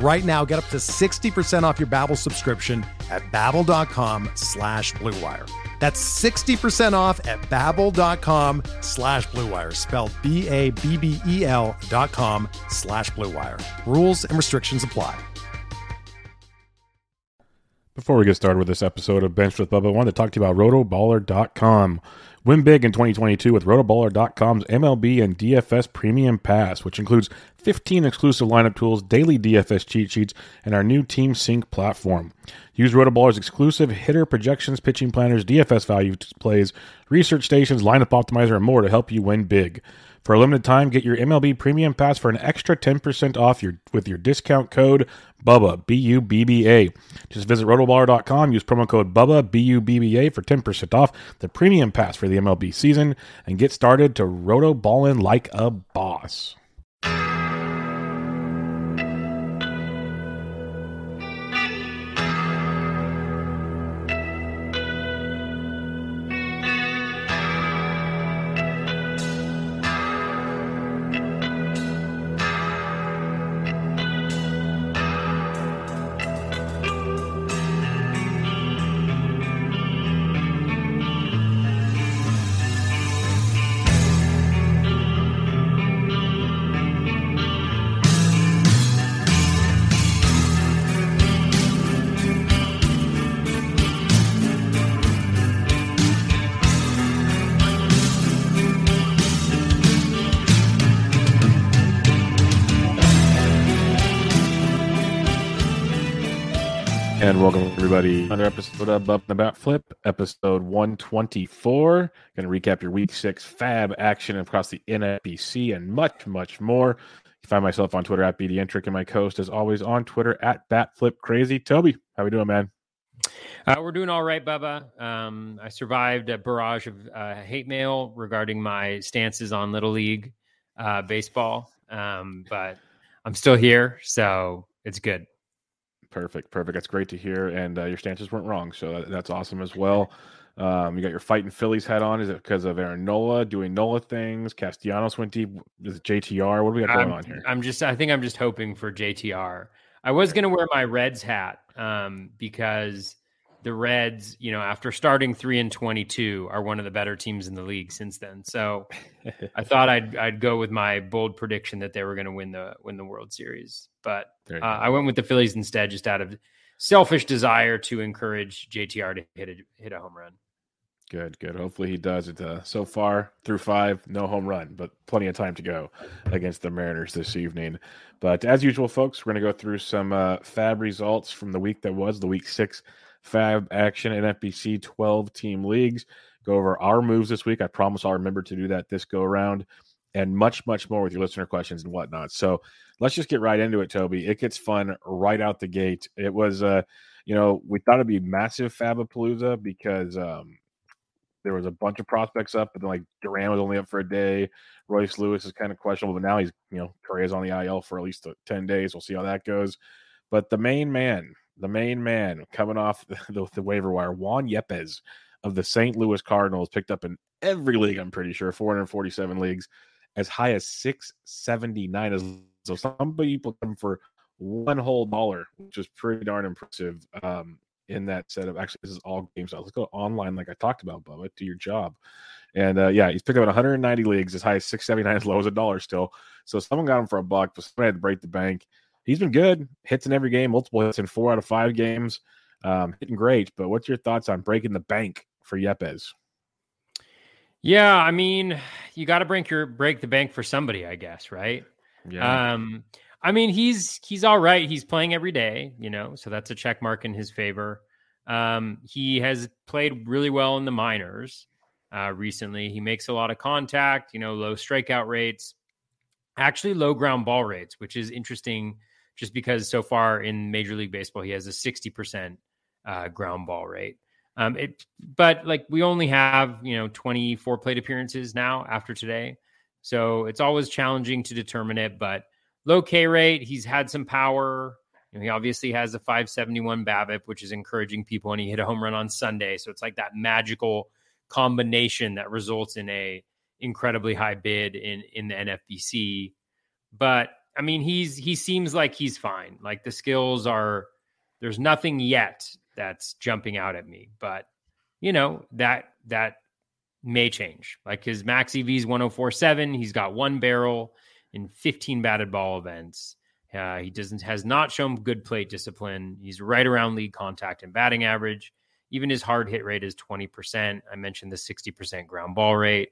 Right now, get up to 60% off your Babbel subscription at babbel.com slash bluewire. That's 60% off at babbel.com slash bluewire, spelled B-A-B-B-E-L dot com slash bluewire. Rules and restrictions apply. Before we get started with this episode of Bench with Bubba, I wanted to talk to you about rotoballer.com. Win big in 2022 with rotoballer.com's MLB and DFS Premium Pass, which includes 15 exclusive lineup tools, daily DFS cheat sheets, and our new Team Sync platform. Use Rotoballer's exclusive hitter projections, pitching planners, DFS value plays, research stations, lineup optimizer, and more to help you win big. For a limited time, get your MLB Premium Pass for an extra 10% off your with your discount code BUBBA, B U B B A. Just visit rotoballer.com, use promo code BUBBA, B U B B A for 10% off the Premium Pass for the MLB season and get started to rotoballin' like a boss. And welcome everybody another episode of Up and About Flip, episode 124. Going to recap your week six fab action across the NFBC and much, much more. You find myself on Twitter at BDentric and my co-host as always on Twitter at BatFlipCrazy. Toby, how we doing, man? Uh, we're doing all right, Bubba. Um, I survived a barrage of uh, hate mail regarding my stances on Little League uh, baseball, um, but I'm still here, so it's good. Perfect, perfect. That's great to hear. And uh, your stances weren't wrong, so that, that's awesome as well. Um, you got your fighting Phillies hat on. Is it because of Aaron Nola doing Nola things? Castellanos went deep. Is it JTR? What do we got going I'm, on here? I'm just, I think I'm just hoping for JTR. I was going to wear my Reds hat um, because the Reds, you know, after starting three and 22, are one of the better teams in the league since then. So I thought I'd I'd go with my bold prediction that they were going to win the win the World Series, but uh, I went with the Phillies instead, just out of selfish desire to encourage JTR to hit a hit a home run. Good, good. Hopefully he does it. Uh, so far through five, no home run, but plenty of time to go against the Mariners this evening. But as usual, folks, we're going to go through some uh, fab results from the week that was the week six fab action in FBC 12 team leagues. Go over our moves this week. I promise I'll remember to do that this go around and much, much more with your listener questions and whatnot. So let's just get right into it, Toby. It gets fun right out the gate. It was, uh, you know, we thought it'd be massive Fabapalooza because um, there was a bunch of prospects up, but then like Duran was only up for a day. Royce Lewis is kind of questionable, but now he's, you know, Correa's on the IL for at least 10 days. We'll see how that goes. But the main man, the main man coming off the, the waiver wire, Juan Yepez of the St. Louis Cardinals, picked up in every league, I'm pretty sure, 447 leagues, as high as 679. As so some people come for one whole dollar, which is pretty darn impressive. Um, in that set of actually, this is all games. Let's go online, like I talked about, Bubba. Do your job. And uh, yeah, he's picked up 190 leagues, as high as 679, as low as a dollar still. So someone got him for a buck, but someone had to break the bank he's been good. Hits in every game, multiple hits in four out of five games. Um, hitting great. But what's your thoughts on breaking the bank for Yepez? Yeah, I mean, you got to break your break the bank for somebody, I guess, right? Yeah. Um, I mean, he's he's all right. He's playing every day, you know, so that's a check mark in his favor. Um, he has played really well in the minors uh, recently. He makes a lot of contact, you know, low strikeout rates, actually low ground ball rates, which is interesting just because so far in Major League Baseball, he has a 60% uh, ground ball rate. Um, it, but like we only have, you know, 24 plate appearances now after today. So it's always challenging to determine it, but low K rate, he's had some power. You know, he obviously has a 571 BABIP, which is encouraging people, and he hit a home run on Sunday. So it's like that magical combination that results in a incredibly high bid in in the NFBC. But I mean, he's he seems like he's fine. Like the skills are there's nothing yet that's jumping out at me, but you know that that may change. Like his max EV is 1047. He's got one barrel in 15 batted ball events. Uh, he doesn't has not shown good plate discipline. He's right around league contact and batting average. Even his hard hit rate is 20%. I mentioned the 60% ground ball rate.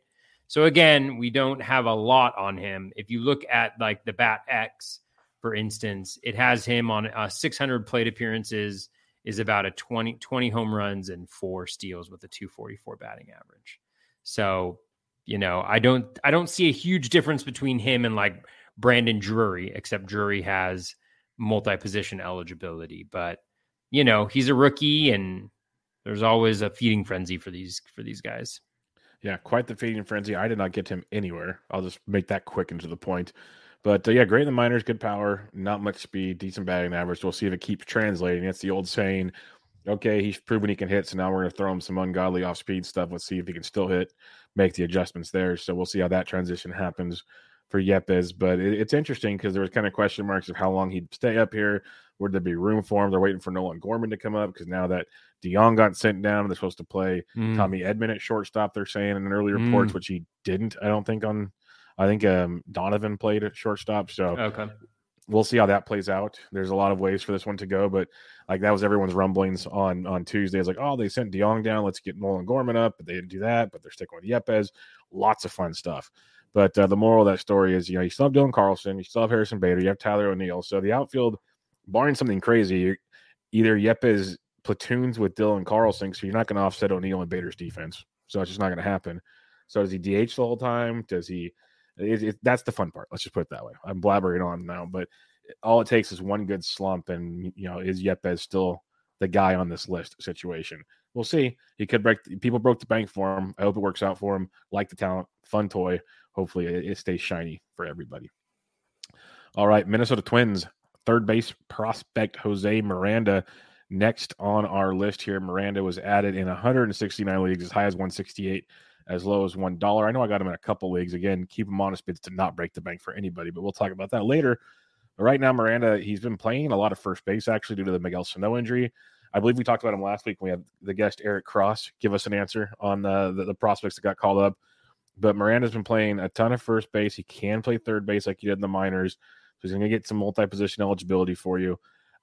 So again, we don't have a lot on him. If you look at like the Bat X, for instance, it has him on uh, 600 plate appearances, is about a 20, 20 home runs and four steals with a 244 batting average. So, you know, I don't I don't see a huge difference between him and like Brandon Drury, except Drury has multi-position eligibility. But you know, he's a rookie, and there's always a feeding frenzy for these for these guys. Yeah, quite the feeding frenzy. I did not get him anywhere. I'll just make that quick and to the point. But uh, yeah, great in the minors, good power, not much speed, decent batting average. We'll see if it keeps translating. It's the old saying, okay, he's proven he can hit, so now we're going to throw him some ungodly off speed stuff. Let's see if he can still hit, make the adjustments there. So we'll see how that transition happens for Yepez. But it, it's interesting because there was kind of question marks of how long he'd stay up here. Would there be room for him? They're waiting for Nolan Gorman to come up because now that DeJong got sent down, they're supposed to play mm. Tommy Edman at shortstop. They're saying in early reports, mm. which he didn't. I don't think on. I think um, Donovan played at shortstop. So okay. we'll see how that plays out. There's a lot of ways for this one to go, but like that was everyone's rumblings on on Tuesday. It's like, oh, they sent DeJong down. Let's get Nolan Gorman up, but they didn't do that. But they're sticking with Yepez. Lots of fun stuff. But uh, the moral of that story is, you know, you still have Dylan Carlson, you still have Harrison Bader, you have Tyler O'Neill. So the outfield barring something crazy, either Yepez platoons with Dylan Carlson, so you're not going to offset O'Neill and Bader's defense. So it's just not going to happen. So does he DH the whole time? Does he? It, it, that's the fun part. Let's just put it that way. I'm blabbering on now, but all it takes is one good slump, and you know, is Yepez still the guy on this list situation? We'll see. He could break. People broke the bank for him. I hope it works out for him. Like the talent, fun toy. Hopefully, it, it stays shiny for everybody. All right, Minnesota Twins third base prospect Jose Miranda next on our list here. Miranda was added in 169 leagues, as high as 168, as low as one dollar. I know I got him in a couple leagues. Again, keep him honest bids to not break the bank for anybody, but we'll talk about that later. But right now, Miranda, he's been playing a lot of first base actually due to the Miguel Sano injury. I believe we talked about him last week. We had the guest Eric Cross give us an answer on the, the, the prospects that got called up. But Miranda's been playing a ton of first base. He can play third base like he did in the minors. So he's going to get some multi position eligibility for you.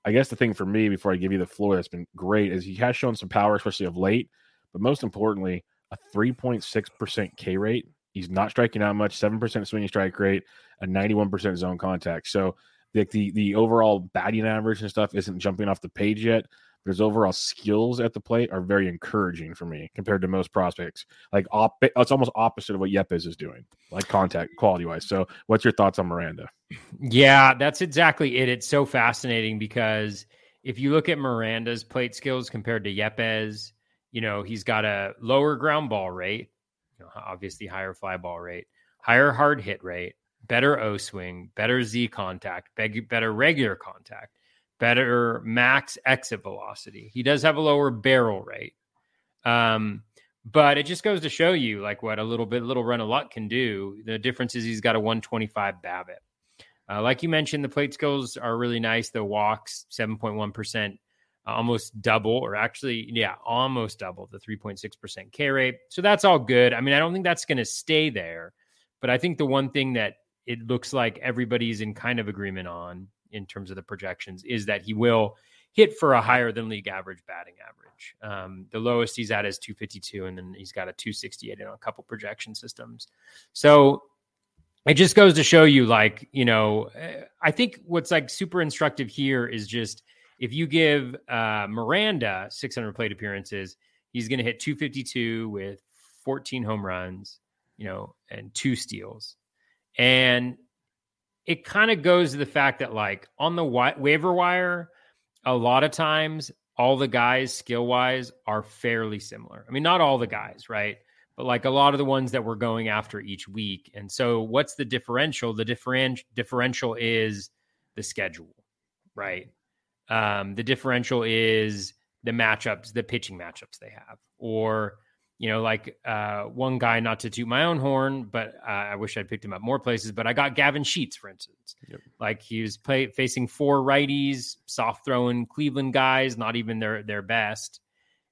I guess the thing for me before I give you the floor that's been great is he has shown some power, especially of late, but most importantly, a 3.6% K rate. He's not striking out much, 7% swinging strike rate, a 91% zone contact. So the, the, the overall batting average and stuff isn't jumping off the page yet, but his overall skills at the plate are very encouraging for me compared to most prospects. Like op- it's almost opposite of what Yepez is doing, like contact quality wise. So, what's your thoughts on Miranda? Yeah, that's exactly it. It's so fascinating because if you look at Miranda's plate skills compared to Yepez, you know he's got a lower ground ball rate, you know, obviously higher fly ball rate, higher hard hit rate, better O swing, better Z contact, better regular contact better max exit velocity. He does have a lower barrel rate. Um, but it just goes to show you like what a little bit little run of luck can do. The difference is he's got a 125 BABIP. Uh, like you mentioned, the plate skills are really nice. The walks 7.1%, almost double, or actually, yeah, almost double the 3.6% K rate. So that's all good. I mean, I don't think that's going to stay there, but I think the one thing that it looks like everybody's in kind of agreement on in terms of the projections is that he will hit for a higher than league average batting average. Um, the lowest he's at is 252, and then he's got a 268 in a couple projection systems. So it just goes to show you, like, you know, I think what's like super instructive here is just if you give uh, Miranda 600 plate appearances, he's going to hit 252 with 14 home runs, you know, and two steals. And it kind of goes to the fact that, like, on the wa- waiver wire, a lot of times all the guys skill wise are fairly similar. I mean, not all the guys, right? But like a lot of the ones that we're going after each week. And so what's the differential? The different differential is the schedule, right? Um, the differential is the matchups, the pitching matchups they have, or you know, like uh, one guy, not to toot my own horn, but uh, I wish I'd picked him up more places. But I got Gavin Sheets, for instance. Yep. Like he was play, facing four righties, soft throwing Cleveland guys, not even their their best.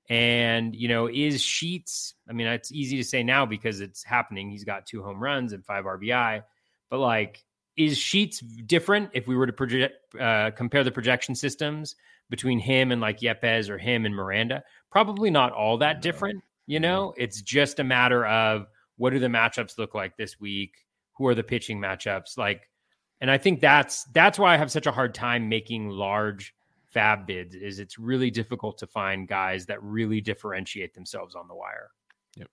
And you know, is Sheets? I mean, it's easy to say now because it's happening. He's got two home runs and five RBI, but like, is Sheets different if we were to project uh, compare the projection systems between him and like Yepez or him and Miranda? Probably not all that different you know, it's just a matter of what do the matchups look like this week? Who are the pitching matchups? Like, and I think that's that's why I have such a hard time making large fab bids. Is it's really difficult to find guys that really differentiate themselves on the wire. Yep.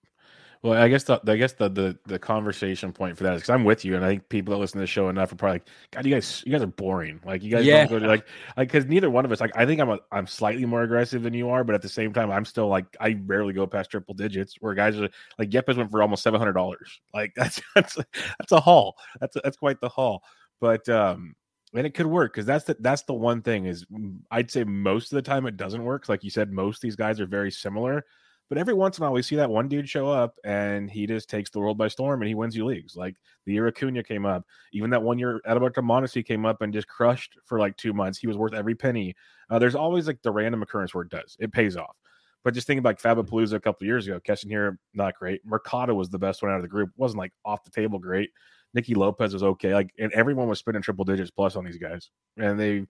Well, I guess the I guess the the, the conversation point for that is because I'm with you, and I think people that listen to the show enough are probably like, God, you guys, you guys are boring. Like you guys, yeah, don't go to, like, like because neither one of us, like, I think I'm a, I'm slightly more aggressive than you are, but at the same time, I'm still like, I rarely go past triple digits. Where guys are like, Yepez went for almost seven hundred dollars. Like that's that's that's a haul. That's a, that's quite the haul. But um, and it could work because that's the that's the one thing is I'd say most of the time it doesn't work. Like you said, most these guys are very similar. But every once in a while, we see that one dude show up and he just takes the world by storm and he wins you leagues. Like the year Acuna came up, even that one year Adalberto Mondesi came up and just crushed for like two months. He was worth every penny. Uh, there's always like the random occurrence where it does, it pays off. But just thinking like Fabapalooza a couple years ago, catching here, not great. Mercado was the best one out of the group. wasn't like off the table great. Nicky Lopez was okay. Like, and everyone was spending triple digits plus on these guys. And they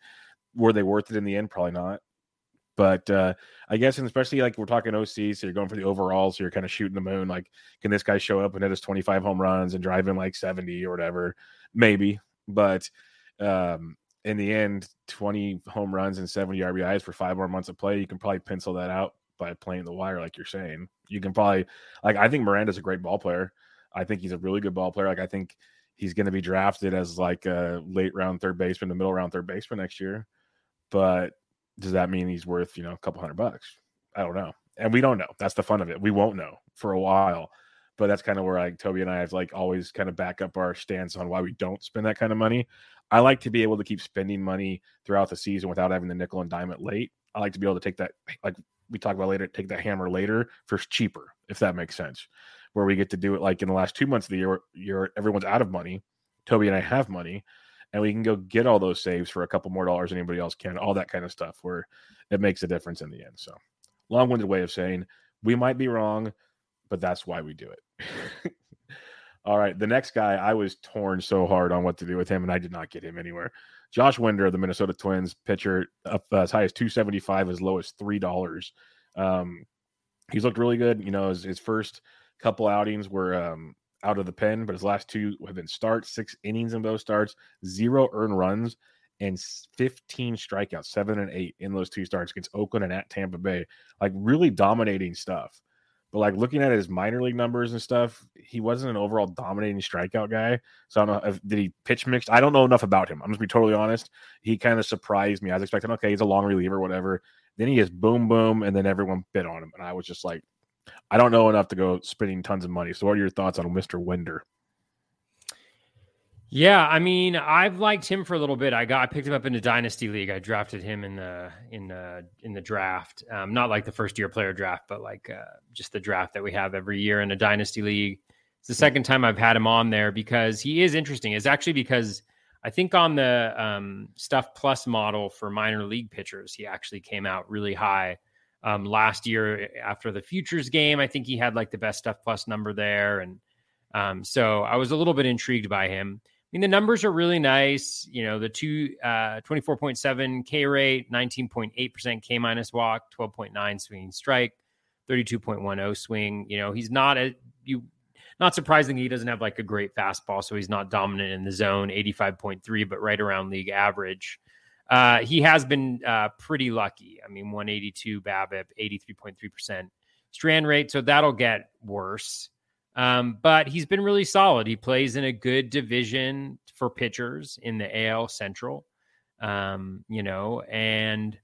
were they worth it in the end? Probably not. But uh, I guess, and especially like we're talking OC, so you're going for the overall, so you're kind of shooting the moon. Like, can this guy show up and hit his 25 home runs and drive in like 70 or whatever? Maybe, but um, in the end, 20 home runs and 70 RBIs for five more months of play, you can probably pencil that out by playing the wire, like you're saying. You can probably, like, I think Miranda's a great ball player. I think he's a really good ball player. Like, I think he's going to be drafted as like a late round third baseman, the middle round third baseman next year. But does that mean he's worth you know a couple hundred bucks? I don't know, and we don't know. That's the fun of it. We won't know for a while, but that's kind of where like Toby and I have like always kind of back up our stance on why we don't spend that kind of money. I like to be able to keep spending money throughout the season without having the nickel and dime it late. I like to be able to take that like we talk about later, take that hammer later for cheaper, if that makes sense. Where we get to do it like in the last two months of the year, year everyone's out of money. Toby and I have money and we can go get all those saves for a couple more dollars than anybody else can, all that kind of stuff where it makes a difference in the end. So, long winded way of saying we might be wrong, but that's why we do it. all right. The next guy, I was torn so hard on what to do with him, and I did not get him anywhere. Josh Winder of the Minnesota Twins, pitcher up uh, as high as 275, as low as $3. Um, he's looked really good. You know, his, his first couple outings were um, out of the pen, but his last two have been starts, six innings in those starts, zero earned runs, and 15 strikeouts, seven and eight in those two starts against Oakland and at Tampa Bay. Like really dominating stuff. But like looking at his minor league numbers and stuff, he wasn't an overall dominating strikeout guy. So I don't know if did he pitch mixed. I don't know enough about him. I'm just be totally honest. He kind of surprised me. I was expecting, okay, he's a long reliever, whatever. Then he is boom boom, and then everyone bit on him, and I was just like, I don't know enough to go spending tons of money. So, what are your thoughts on Mr. Winder? Yeah, I mean, I've liked him for a little bit. I got I picked him up in the dynasty league. I drafted him in the in the in the draft. Um, not like the first year player draft, but like uh, just the draft that we have every year in a dynasty league. It's the second time I've had him on there because he is interesting. It's actually because I think on the um, Stuff Plus model for minor league pitchers, he actually came out really high um, last year after the futures game. I think he had like the best stuff plus number there. And um, so I was a little bit intrigued by him. I mean, the numbers are really nice. You know, the two uh, 24.7 K rate, 19.8% K minus walk, 12.9 swinging strike, 32.10 swing. You know, he's not a you not surprising he doesn't have like a great fastball, so he's not dominant in the zone, 85.3, but right around league average. Uh, he has been uh, pretty lucky. I mean, 182 BABIP, 83.3% strand rate, so that'll get worse. Um, but he's been really solid. He plays in a good division for pitchers in the AL Central, um, you know, and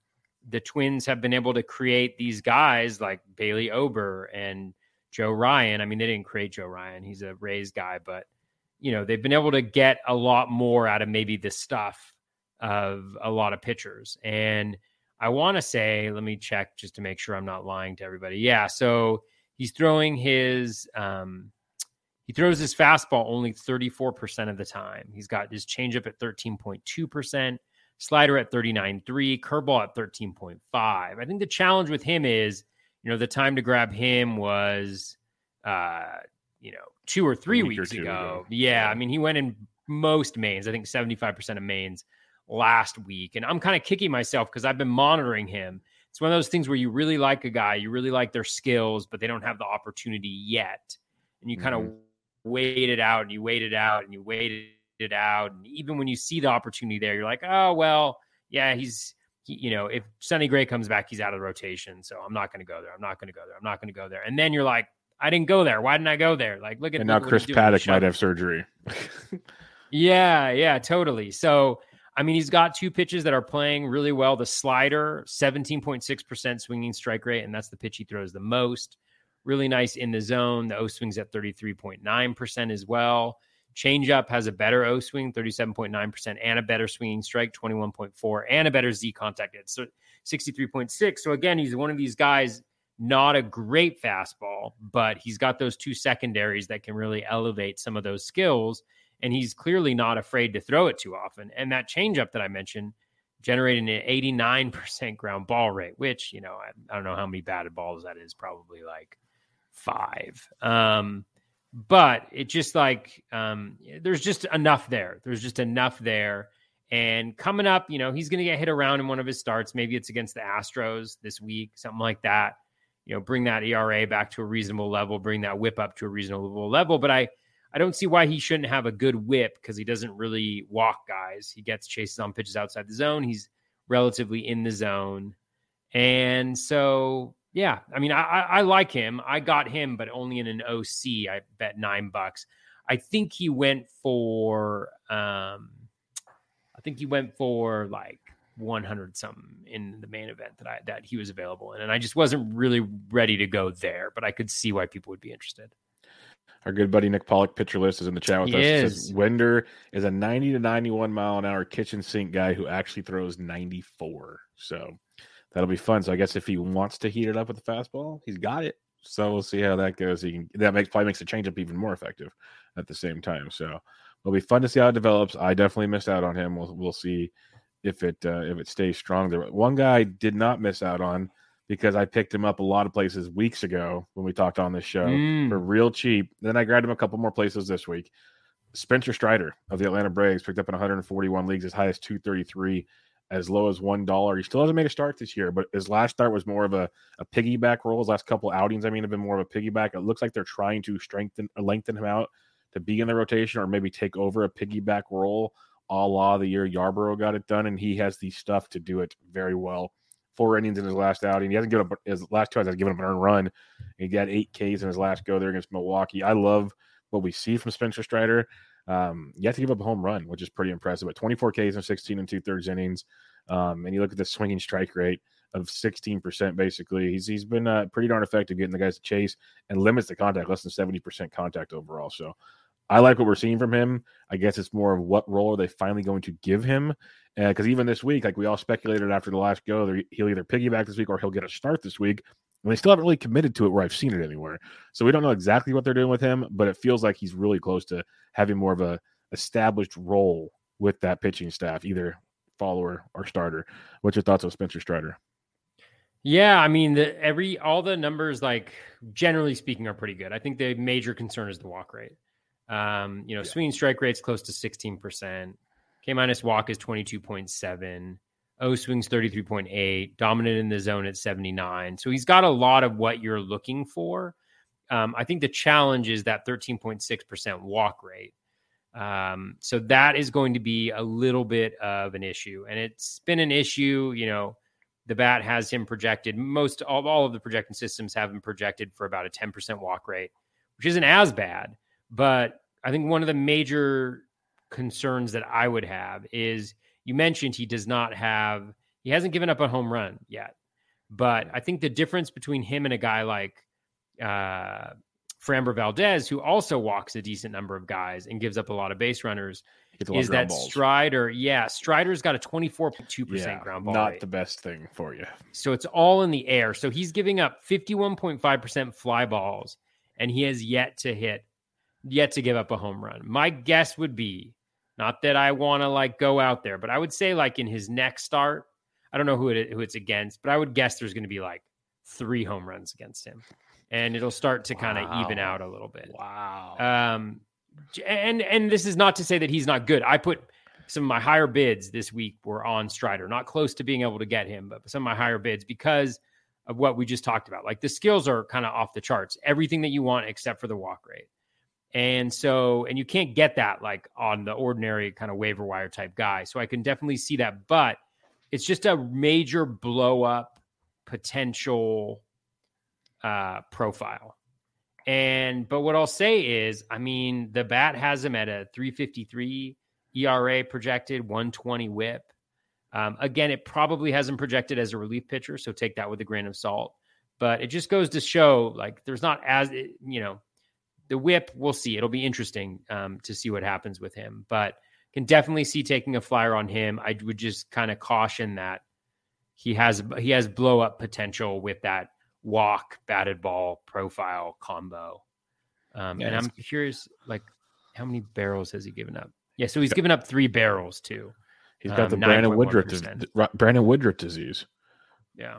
the Twins have been able to create these guys like Bailey Ober and Joe Ryan. I mean, they didn't create Joe Ryan; he's a Rays guy, but you know, they've been able to get a lot more out of maybe the stuff of a lot of pitchers. And I want to say, let me check just to make sure I'm not lying to everybody. Yeah, so he's throwing his um, he throws his fastball only 34% of the time. He's got his changeup at 13.2%, slider at 39.3, curveball at 13.5. I think the challenge with him is, you know, the time to grab him was uh, you know, two or three weeks or ago. ago. Yeah, I mean, he went in most mains, I think 75% of mains last week. And I'm kind of kicking myself because I've been monitoring him. It's one of those things where you really like a guy, you really like their skills, but they don't have the opportunity yet. And you mm-hmm. kind of wait it out and you wait it out and you wait it out. And even when you see the opportunity there, you're like, oh, well, yeah, he's, he, you know, if Sonny Gray comes back, he's out of the rotation. So I'm not going to go there. I'm not going to go there. I'm not going to go there. And then you're like, I didn't go there. Why didn't I go there? Like, look at and now Chris Paddack might have surgery. yeah, yeah, totally. So I mean, he's got two pitches that are playing really well. The slider, 17.6% swinging strike rate, and that's the pitch he throws the most. Really nice in the zone. The O swing's at 33.9% as well. Changeup has a better O swing, 37.9%, and a better swinging strike, 21.4, and a better Z contact at 63.6. So again, he's one of these guys, not a great fastball, but he's got those two secondaries that can really elevate some of those skills and he's clearly not afraid to throw it too often. And that changeup that I mentioned generating an 89% ground ball rate, which, you know, I, I, don't know how many batted balls that is, probably like five. Um, but it just like um, there's just enough there. There's just enough there. And coming up, you know, he's going to get hit around in one of his starts. Maybe it's against the Astros this week, something like that. You know, bring that ERA back to a reasonable level, bring that whip up to a reasonable level. But I, I don't see why he shouldn't have a good whip because he doesn't really walk guys. He gets chases on pitches outside the zone. He's relatively in the zone. And so, yeah, I mean, I, I, like him. I got him, but only in an OC. I bet nine bucks. I think he went for, um, I think he went for like 100 something in the main event that I that he was available in, and I just wasn't really ready to go there. But I could see why people would be interested. Our good buddy Nick Pollack, pitcher list, is in the chat with he us. Is. Says Winder is a 90 to 91 mile an hour kitchen sink guy who actually throws 94. So that'll be fun. So I guess if he wants to heat it up with the fastball, he's got it. So we'll see how that goes. He can that makes probably makes the changeup even more effective at the same time. So it'll be fun to see how it develops. I definitely missed out on him. We'll we'll see if it uh, if it stays strong. There one guy I did not miss out on because I picked him up a lot of places weeks ago when we talked on this show mm. for real cheap. Then I grabbed him a couple more places this week. Spencer Strider of the Atlanta Braves picked up in 141 leagues as high as 233, as low as one dollar. He still hasn't made a start this year, but his last start was more of a, a piggyback role. His last couple outings, I mean, have been more of a piggyback. It looks like they're trying to strengthen or lengthen him out to be in the rotation or maybe take over a piggyback role a la the year Yarbrough got it done, and he has the stuff to do it very well four innings in his last outing. He hasn't given up his last two has given up an earned run. He got eight Ks in his last go there against Milwaukee. I love what we see from Spencer Strider. Um, you have to give up a home run, which is pretty impressive. But 24 Ks in 16 and two thirds innings. Um, and you look at the swinging strike rate of 16% basically. He's he's been uh, pretty darn effective getting the guys to chase and limits the contact, less than 70% contact overall. So I like what we're seeing from him. I guess it's more of what role are they finally going to give him? Because uh, even this week, like we all speculated after the last go, he'll either piggyback this week or he'll get a start this week. And they still haven't really committed to it where I've seen it anywhere. So we don't know exactly what they're doing with him, but it feels like he's really close to having more of a established role with that pitching staff, either follower or starter. What's your thoughts on Spencer Strider? Yeah, I mean, the every all the numbers, like generally speaking, are pretty good. I think the major concern is the walk rate. Um, you know, Yeah. swinging strike rate's close to 16%. K minus walk is 22.7. O swings 33.8. Dominant in the zone at 79. So he's got a lot of what you're looking for. Um, I think the challenge is that 13.6% walk rate. Um, so that is going to be a little bit of an issue. And it's been an issue, you know, the bat has him projected. Most all, all of the projection systems have him projected for about a 10% walk rate, which isn't as bad. But I think one of the major concerns that I would have is you mentioned he does not have, he hasn't given up a home run yet. But I think the difference between him and a guy like uh, Framber Valdez, who also walks a decent number of guys and gives up a lot of base runners, Gets a lot of is that balls. Strider. Yeah, Strider's got a 24.2% Yeah, ground ball not rate. the best thing for you. So it's all in the air. So he's giving up 51.5% fly balls, and he has yet to hit, yet to give up a home run. My guess would be, not that I want to like go out there, but I would say like in his next start, I don't know who it who it's against, but I would guess there's going to be like three home runs against him, and it'll start to kind of even out a little bit. Wow. Um, and and this is not to say that he's not good. I put some of my higher bids this week were on Strider, not close to being able to get him, but some of my higher bids because of what we just talked about. Like the skills are kind of off the charts, everything that you want except for the walk rate. And so, and you can't get that like on the ordinary kind of waiver wire type guy. So I can definitely see that, but it's just a major blow up potential uh, profile. And but what I'll say is, I mean, the bat has him at a 353 ERA projected, 120 whip. Um, again, it probably hasn't projected as a relief pitcher, so take that with a grain of salt. But it just goes to show, like, there's not as you know, the whip. We'll see. It'll be interesting um, to see what happens with him, but can definitely see taking a flyer on him. I would just kind of caution that he has he has blow up potential with that walk batted ball profile combo. Um, Yeah, and I'm curious, like, how many barrels has he given up? Yeah, so he's given up three barrels too. He's got um, the Brandon Woodruff, 9.1%. dis- Ro- Brandon Woodruff disease. Yeah,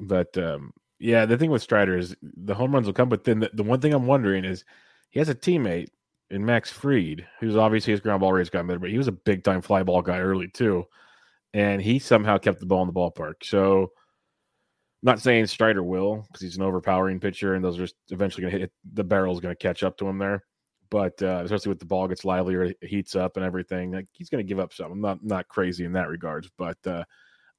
But um, yeah, the thing with Strider is the home runs will come. But then the, the one thing I'm wondering is he has a teammate in Max Fried, who's obviously his ground ball rate's got better, but he was a big time fly ball guy early too. And he somehow kept the ball in the ballpark. So I'm not saying Strider will because he's an overpowering pitcher and those are just eventually going to hit the barrel's going to catch up to him there. But uh, especially with the ball gets livelier, it heats up and everything, like he's going to give up some. I'm not not crazy in that regards, but uh,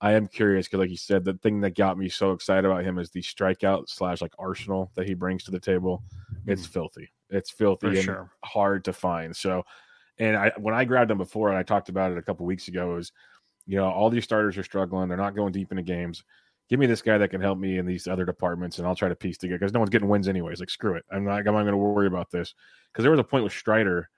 I am curious because, like you said, the thing that got me so excited about him is the strikeout slash like arsenal that he brings to the table. It's filthy. It's filthy Mm-hmm. For and sure. hard to find. So, and I when I grabbed him before and I talked about it a couple weeks ago, is you know all these starters are struggling. They're not going deep into games. Give me this guy that can help me in these other departments, and I'll try to piece together because no one's getting wins anyways. Like screw it, I'm not. I'm not going to worry about this because there was a point with Strider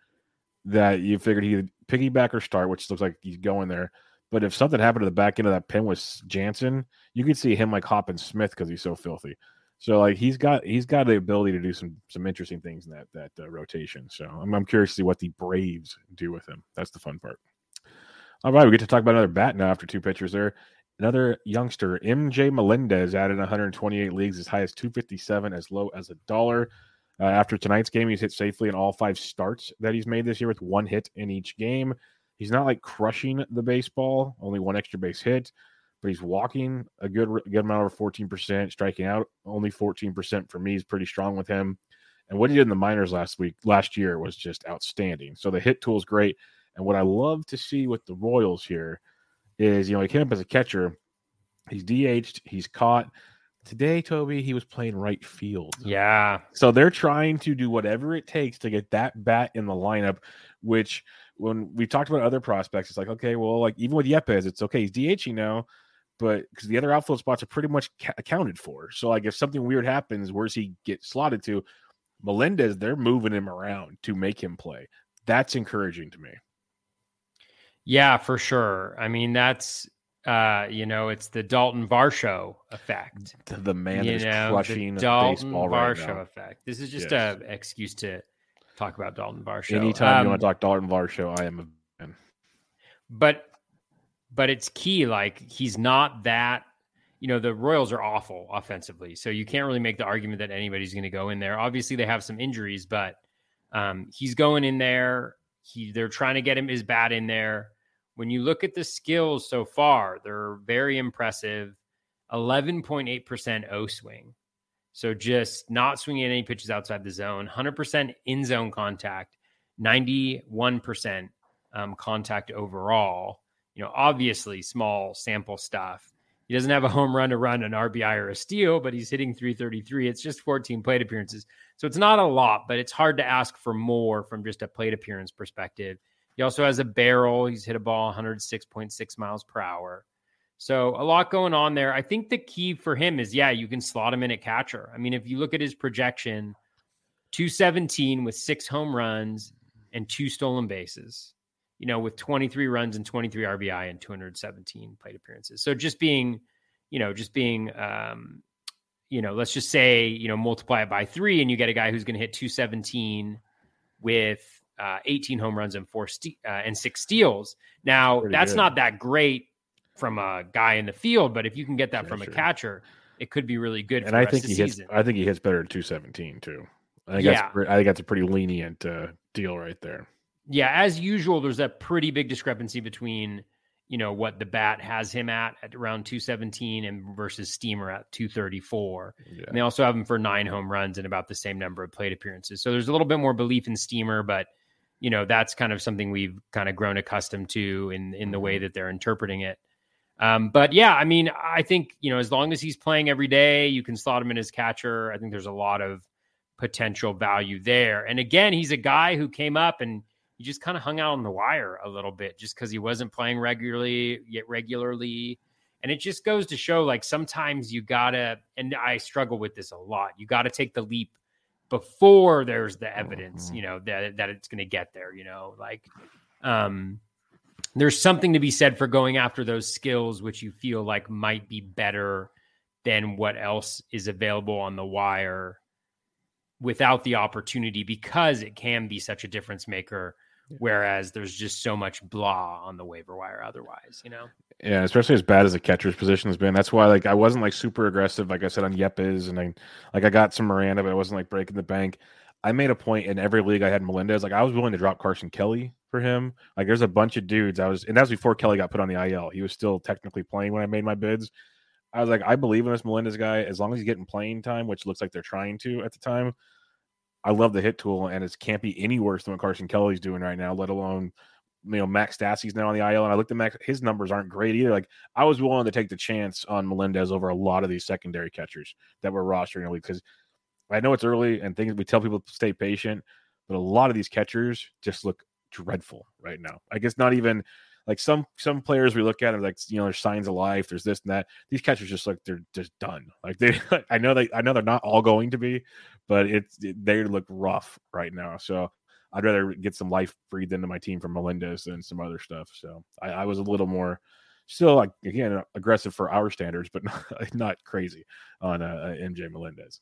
that you figured he'd piggyback or start, which looks like he's going there. But if something happened to the back end of that pin with Jansen, you could see him like hopping Smith because he's so filthy. So like he's got he's got the ability to do some some interesting things in that that uh, rotation. So I'm I'm curious to see what the Braves do with him. That's the fun part. All right, we get to talk about another bat now after two pitchers there. Another youngster, MJ Melendez, added 128 leagues, as high as 257, as low as a dollar. Uh, after tonight's game, he's hit safely in all five starts that he's made this year with one hit in each game. He's not like crushing the baseball, only one extra base hit, but he's walking a good good amount over 14%, striking out only 14% for me is pretty strong with him. And what he did in the minors last week, last year was just outstanding. So the hit tool is great. And what I love to see with the Royals here is, you know, he came up as a catcher. He's DH'd, he's caught. Today, Toby, he was playing right field. yeah. So they're trying to do whatever it takes to get that bat in the lineup, which when we talked about other prospects, it's like, okay, well, like even with Yepez, it's okay. He's DHing now, but because the other outfield spots are pretty much ca- accounted for. So, like, if something weird happens, where's he get slotted to? Melendez, they're moving him around to make him play. That's encouraging to me. Yeah, for sure. I mean, that's uh, you know, it's the Dalton Varsho effect. The, the man you that is know, crushing the Dalton baseball right Varsho now. effect. This is just Yes. a excuse to talk about Dalton Varsho. Anytime you Um, want to talk Dalton Varsho, I am a fan. but but it's key like he's not that you know the royals are awful offensively so you can't really make the argument that anybody's going to go in there obviously they have some injuries but Um, he's going in there. He they're trying to get him his bat in there. When you look at the skills so far, they're very impressive. 11.8% O swing. So just not swinging any pitches outside the zone, 100% in zone contact, 91% um, contact overall. You know, obviously small sample stuff. He doesn't have a home run to run, an RBI or a steal, but he's hitting 333. It's just 14 plate appearances. So it's not a lot, but it's hard to ask for more from just a plate appearance perspective. He also has a barrel. He's hit a ball 106.6 miles per hour. So a lot going on there. I think the key for him is, yeah, you can slot him in at catcher. I mean, if you look at his projection, 217 with six home runs and two stolen bases, you know, with 23 runs and 23 RBI and 217 plate appearances. So just being, you know, just being, um, you know, let's just say, you know, multiply it by three and you get a guy who's going to hit 217 with uh, 18 home runs and four ste- uh, and six steals. Now, Pretty that's good. not that great from a guy in the field, but if you can get that yeah, from sure. a catcher, it could be really good. And I think he hits. I think he hits better at two seventeen too. I think yeah. that's. I think that's a pretty lenient uh, deal right there. Yeah, as usual, there's a pretty big discrepancy between you know what the bat has him at at around 217 and versus Steamer at 234. Yeah. And they also have him for nine home runs and about the same number of plate appearances. So there's a little bit more belief in Steamer, but you know that's kind of something we've kind of grown accustomed to in in the way mm-hmm. that they're interpreting it. Um, but yeah, I mean, I think you know, as long as he's playing every day, you can slot him in as catcher. I think there's a lot of potential value there. And again, he's a guy who came up and he just kind of hung out on the wire a little bit, just because he wasn't playing regularly yet regularly. And it just goes to show, like sometimes you gotta, and I struggle with this a lot. You got to take the leap before there's the evidence, mm-hmm. you know, that that it's to get there. You know, like, um, there's something to be said for going after those skills which you feel like might be better than what else is available on the wire without the opportunity because it can be such a difference maker whereas there's just so much blah on the waiver wire otherwise you know? Yeah especially as bad as the catcher's position has been that's why like i wasn't like super aggressive like i said on yepez and i like i got some miranda but i wasn't like breaking the bank. I made a point in every league i had melendez like i was willing to drop carson kelly for him. Like there's a bunch of dudes. I was, and that was before Kelly got put on the IL. He was still technically playing when I made my bids. I was like, I believe in this Melendez guy as long as he's getting playing time, which looks like they're trying to at the time. I love the hit tool, and it can't be any worse than what Carson Kelly's doing right now. Let alone, you know, Max Stassi's now on the IL, and I looked at Max. His numbers aren't great either. Like I was willing to take the chance on Melendez over a lot of these secondary catchers that were rostering the league because I know it's early and things. We tell people to stay patient, but a lot of these catchers just look dreadful right now. I guess not even like some some players we look at are like you know there's signs of life there's this and that. These catchers just like they're just done. Like they i know they i know they're not all going to be but it's it, they look rough right now. So i'd rather get some life breathed into my team from melendez than some other stuff. So i, I was a little more still like again aggressive for our standards but not, not crazy on uh, mj melendez.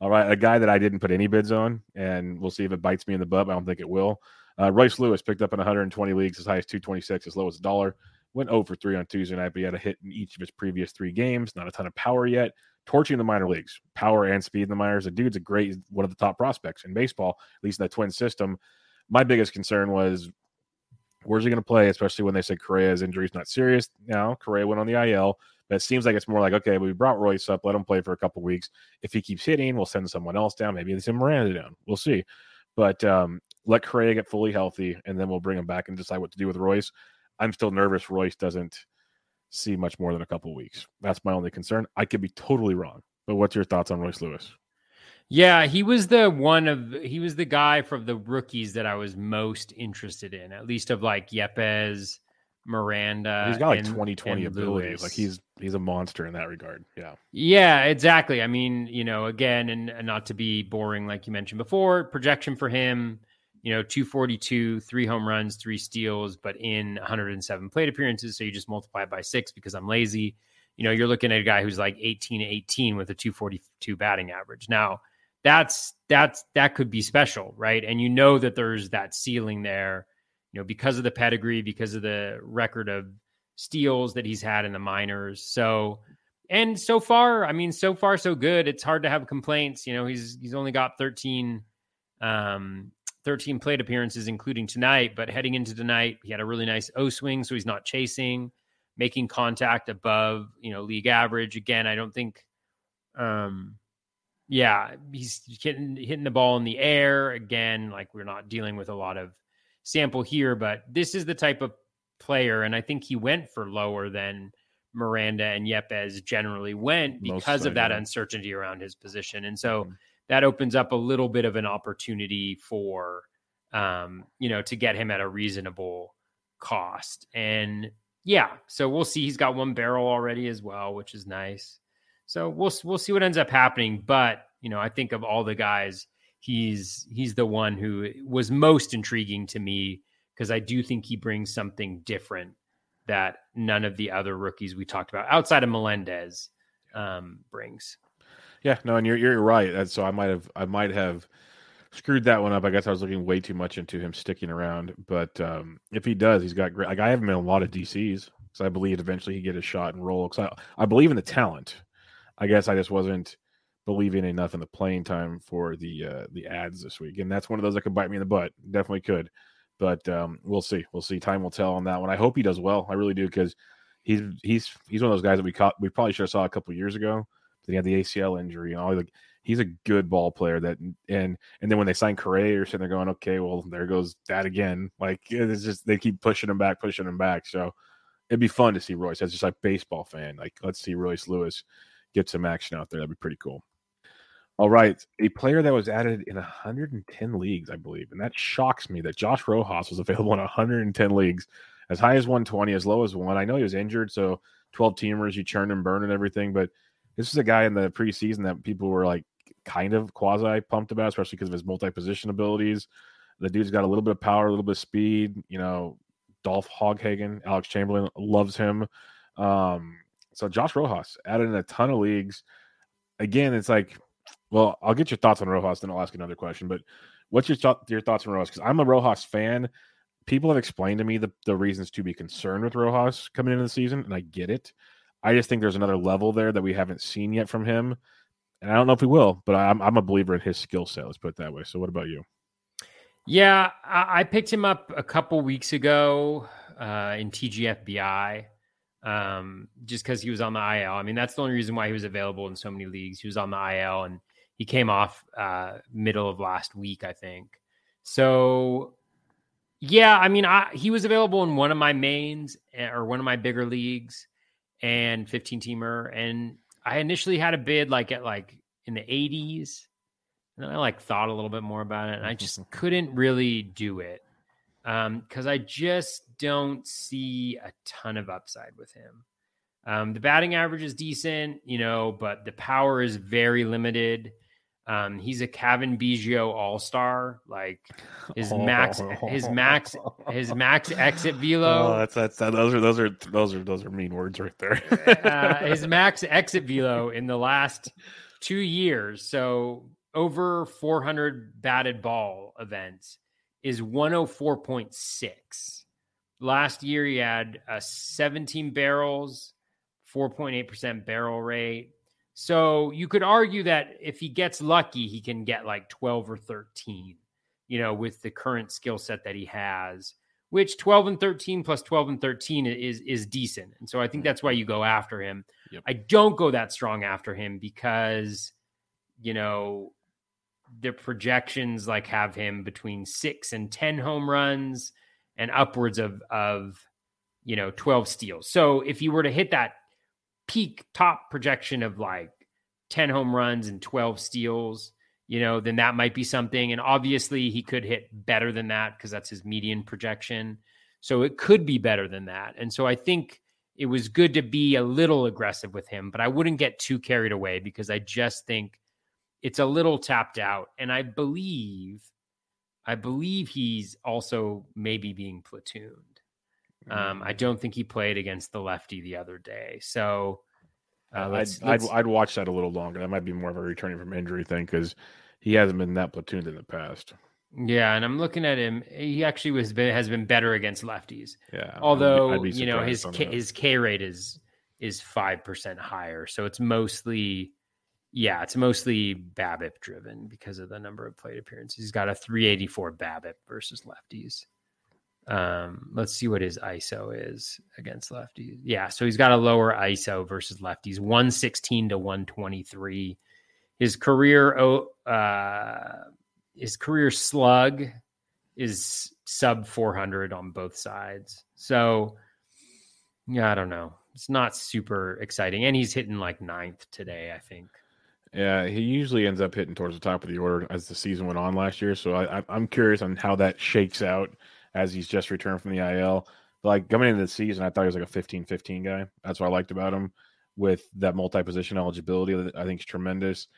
All right a guy that i didn't put any bids on and we'll see if it bites me in the butt i don't think it will uh, Lewis picked up in 120 leagues as high as 226, as low as a dollar. Went over three on Tuesday night, but he had a hit in each of his previous three games. Not a ton of power yet. Torching the minor leagues, power and speed in the minors. The dude's a great, one of the top prospects in baseball, at least in the twin system. My biggest concern was where's he going to play, especially when they said Correa's injury is not serious. Now, Correa went on the IL, but it seems like it's more like, okay, we brought Royce up, let him play for a couple weeks. If he keeps hitting, we'll send someone else down. Maybe they send Miranda down. We'll see. But um, let Correa get fully healthy, and then we'll bring him back and decide what to do with Royce. I'm still nervous Royce doesn't see much more than a couple weeks. That's my only concern. I could be totally wrong, but what's your thoughts on Royce Lewis? Yeah, he was the one of he was the guy from the rookies that I was most interested in, at least of like Yepez, Miranda. He's got like 2020 abilities. Like he's he's a monster in that regard. Yeah. Yeah, exactly. I mean, you know, again, and, and not to be boring, like you mentioned before, projection for him you know, 242, three home runs, three steals, but in 107 plate appearances. So you just multiply it by six because I'm lazy. You know, you're looking at a guy who's like 18 18 with a 242 batting average. Now, that's that's that could be special, right? And you know that there's that ceiling there, you know, because of the pedigree, because of the record of steals that he's had in the minors. So, and so far, I mean, so far so good. It's hard to have complaints. You know, he's he's only got 13 Um, 13 plate appearances, including tonight. But heading into tonight, he had a really nice O swing, so he's not chasing, making contact above you know league average. Again, I don't think, um, yeah, he's hitting hitting the ball in the air again. Like we're not dealing with a lot of sample here, but this is the type of player, and I think he went for lower than Miranda and Yepez generally went because of that uncertainty around his position. And so mm-hmm. That opens up a little bit of an opportunity for um, you know, to get him at a reasonable cost. And yeah, so we'll see. He's got one barrel already as well, which is nice. So we'll we'll see what ends up happening. But you know, I think of all the guys, he's he's the one who was most intriguing to me because I do think he brings something different that none of the other rookies we talked about outside of Melendez um, brings. Yeah, no, and you're you're right. So I might have I might have screwed that one up. I guess I was looking way too much into him sticking around. But um, if he does, he's got great. Like I have him in a lot of DCs, so I believe eventually he get a shot and roll. Because I, I believe in the talent. I guess I just wasn't believing enough in the playing time for the uh, the ads this week, and that's one of those that could bite me in the butt. Definitely could, but um, we'll see. We'll see. Time will tell on that one. I hope he does well. I really do because he's he's he's one of those guys that we caught. We probably should have saw a couple years ago. But he had the ACL injury and all. Like he's a good ball player. That and and then when they sign Correa, you're sitting there going, okay, well there goes that again. Like it's just they keep pushing him back, pushing him back. So it'd be fun to see Royce as just like baseball fan. Like let's see Royce Lewis get some action out there. That'd be pretty cool. All right, a player that was added in 110 leagues, I believe, and that shocks me that Josh Rojas was available in 110 leagues, as high as 120, as low as one. I know he was injured, so 12 teamers, you churn and burn and everything, but this is a guy in the preseason that people were like kind of quasi pumped about, especially because of his multi position abilities. The dude's got a little bit of power, a little bit of speed. You know, Dolph Hoghagen, Alex Chamberlain loves him. Um, so Josh Rojas added in a ton of leagues. Again, it's like well, I'll get your thoughts on Rojas, then I'll ask another question. But what's your th- your thoughts on Rojas? Because I'm a Rojas fan. People have explained to me the, the reasons to be concerned with Rojas coming into the season, and I get it. I just think there's another level there that we haven't seen yet from him, and I don't know if we will. But I'm I'm a believer in his skill set. Let's put it that way. So, what about you? Yeah, I, picked him up a couple weeks ago uh, in TGFBI um, just because he was on the IL. I mean, that's the only reason why he was available in so many leagues. He was on the IL and he came off uh, middle of last week, I think. So, yeah, I mean, I, he was available in one of my mains eh, or one of my bigger leagues and 15 teamer. And I initially had a bid like at like in the 80s. And then I like thought a little bit more about it and I just couldn't really do it Um, because um, I just don't see a ton of upside with him. Um, the batting average is decent, you know, but the power is very limited. Um, he's a Cavan Biggio All Star. Like his max, his max, his max exit velo. Oh, that's that's that, those are those are those are those are mean words right there. uh, his max exit velo in the last two years, so over 400 batted ball events is 104.6. Last year, he had uh, 17 barrels, 4.8% barrel rate. So you could argue that if he gets lucky, he can get like 12 or 13, you know, with the current skill set that he has, which 12 and 13 plus 12 and 13 is is decent. And so I think mm-hmm. that's why you go after him. Yep. I don't go that strong after him because, you know, the projections like have him between six and 10 home runs and upwards of, of, you know, 12 steals. So if you were to hit that peak top projection of like 10 home runs and 12 steals, you know, then that might be something. And obviously he could hit better than that because that's his median projection. So it could be better than that. And so I think it was good to be a little aggressive with him, but I wouldn't get too carried away because I just think it's a little tapped out. And I believe, I believe he's also maybe being platooned. Um, I don't think he played against the lefty the other day. So uh, let's, I'd, let's... I'd, I'd watch that a little longer. That might be more of a returning from injury thing because he hasn't been that platooned in the past. Yeah, and I'm looking at him. He actually was has been better against lefties. Yeah, although I'd be, I'd you know his K, his K rate is is five percent higher, so it's mostly Yeah, it's mostly BABIP driven because of the number of plate appearances. He's got a 384 BABIP versus lefties. Um, let's see what his ISO is against lefties. Yeah, so he's got a lower ISO versus lefties, 116 to 123. His career uh his career slug is sub 400 on both sides. So yeah, I don't know. It's not super exciting. And he's hitting like ninth today, I think. Yeah, he usually ends up hitting towards the top of the order as the season went on last year. So I, I'm curious on how that shakes out as he's just returned from the IL. But like coming into the season, I thought he was like a 15 15 guy. That's what I liked about him with that multi position eligibility that I think is tremendous.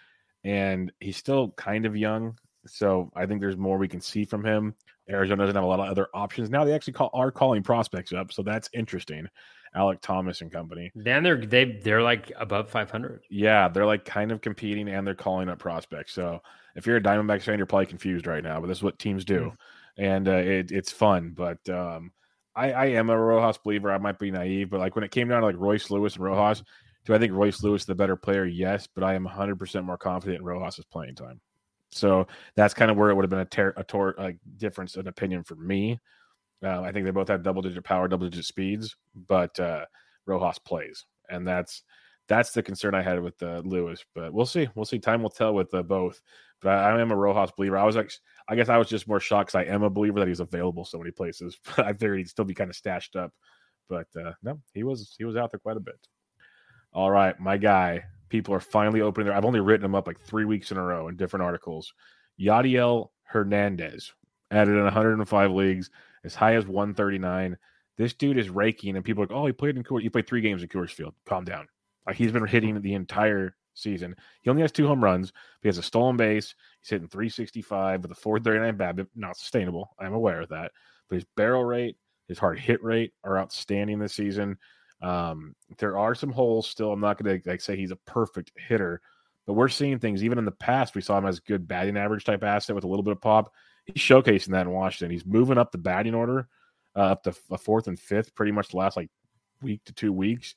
And he's still kind of young. So I think there's more we can see from him. Arizona doesn't have a lot of other options. Now they actually call, are calling prospects up. So that's interesting. Alek Thomas and company. Then they're they they're like above 500. Yeah, they're like kind of competing and they're calling up prospects. So if you're a Diamondbacks fan, you're probably confused right now, but this is what teams do, mm-hmm. And uh, it, it's fun. But um, I, I am a Rojas believer. I might be naive, but like when it came down to like Royce Lewis and Rojas, do I think Royce Lewis is the better player? Yes, but I am 100 percent more confident in Rojas's playing time. So that's kind of where it would have been a, ter- a tor- like difference in opinion for me. Uh, I think they both have double digit power, double digit speeds, but uh, Rojas plays, and that's that's the concern I had with uh, Lewis. But we'll see, we'll see. Time will tell with uh, both. But I, I, am a Rojas believer. I was like, I guess I was just more shocked because I am a believer that he's available so many places. I figured he'd still be kind of stashed up. But uh, no, he was he was out there quite a bit. All right, my guy. People are finally opening their. I've only written him up like three weeks in a row in different articles. Yadiel Hernandez added in 105 leagues as high as 139. This dude is raking, and people are like, oh, he played in Coors. He played three games in Coors Field. Calm down. Like he's been hitting the entire season. He only has two home runs. He has a stolen base. He's hitting 365 with a 439 BABIP. Not sustainable. I'm aware of that. But his barrel rate, his hard hit rate are outstanding this season. Um, there are some holes still. I'm not going to like say he's a perfect hitter, but we're seeing things. Even in the past, we saw him as good batting average type asset with a little bit of pop he's showcasing that in Washington. He's moving up the batting order uh, up to a fourth and fifth pretty much the last like week to two weeks.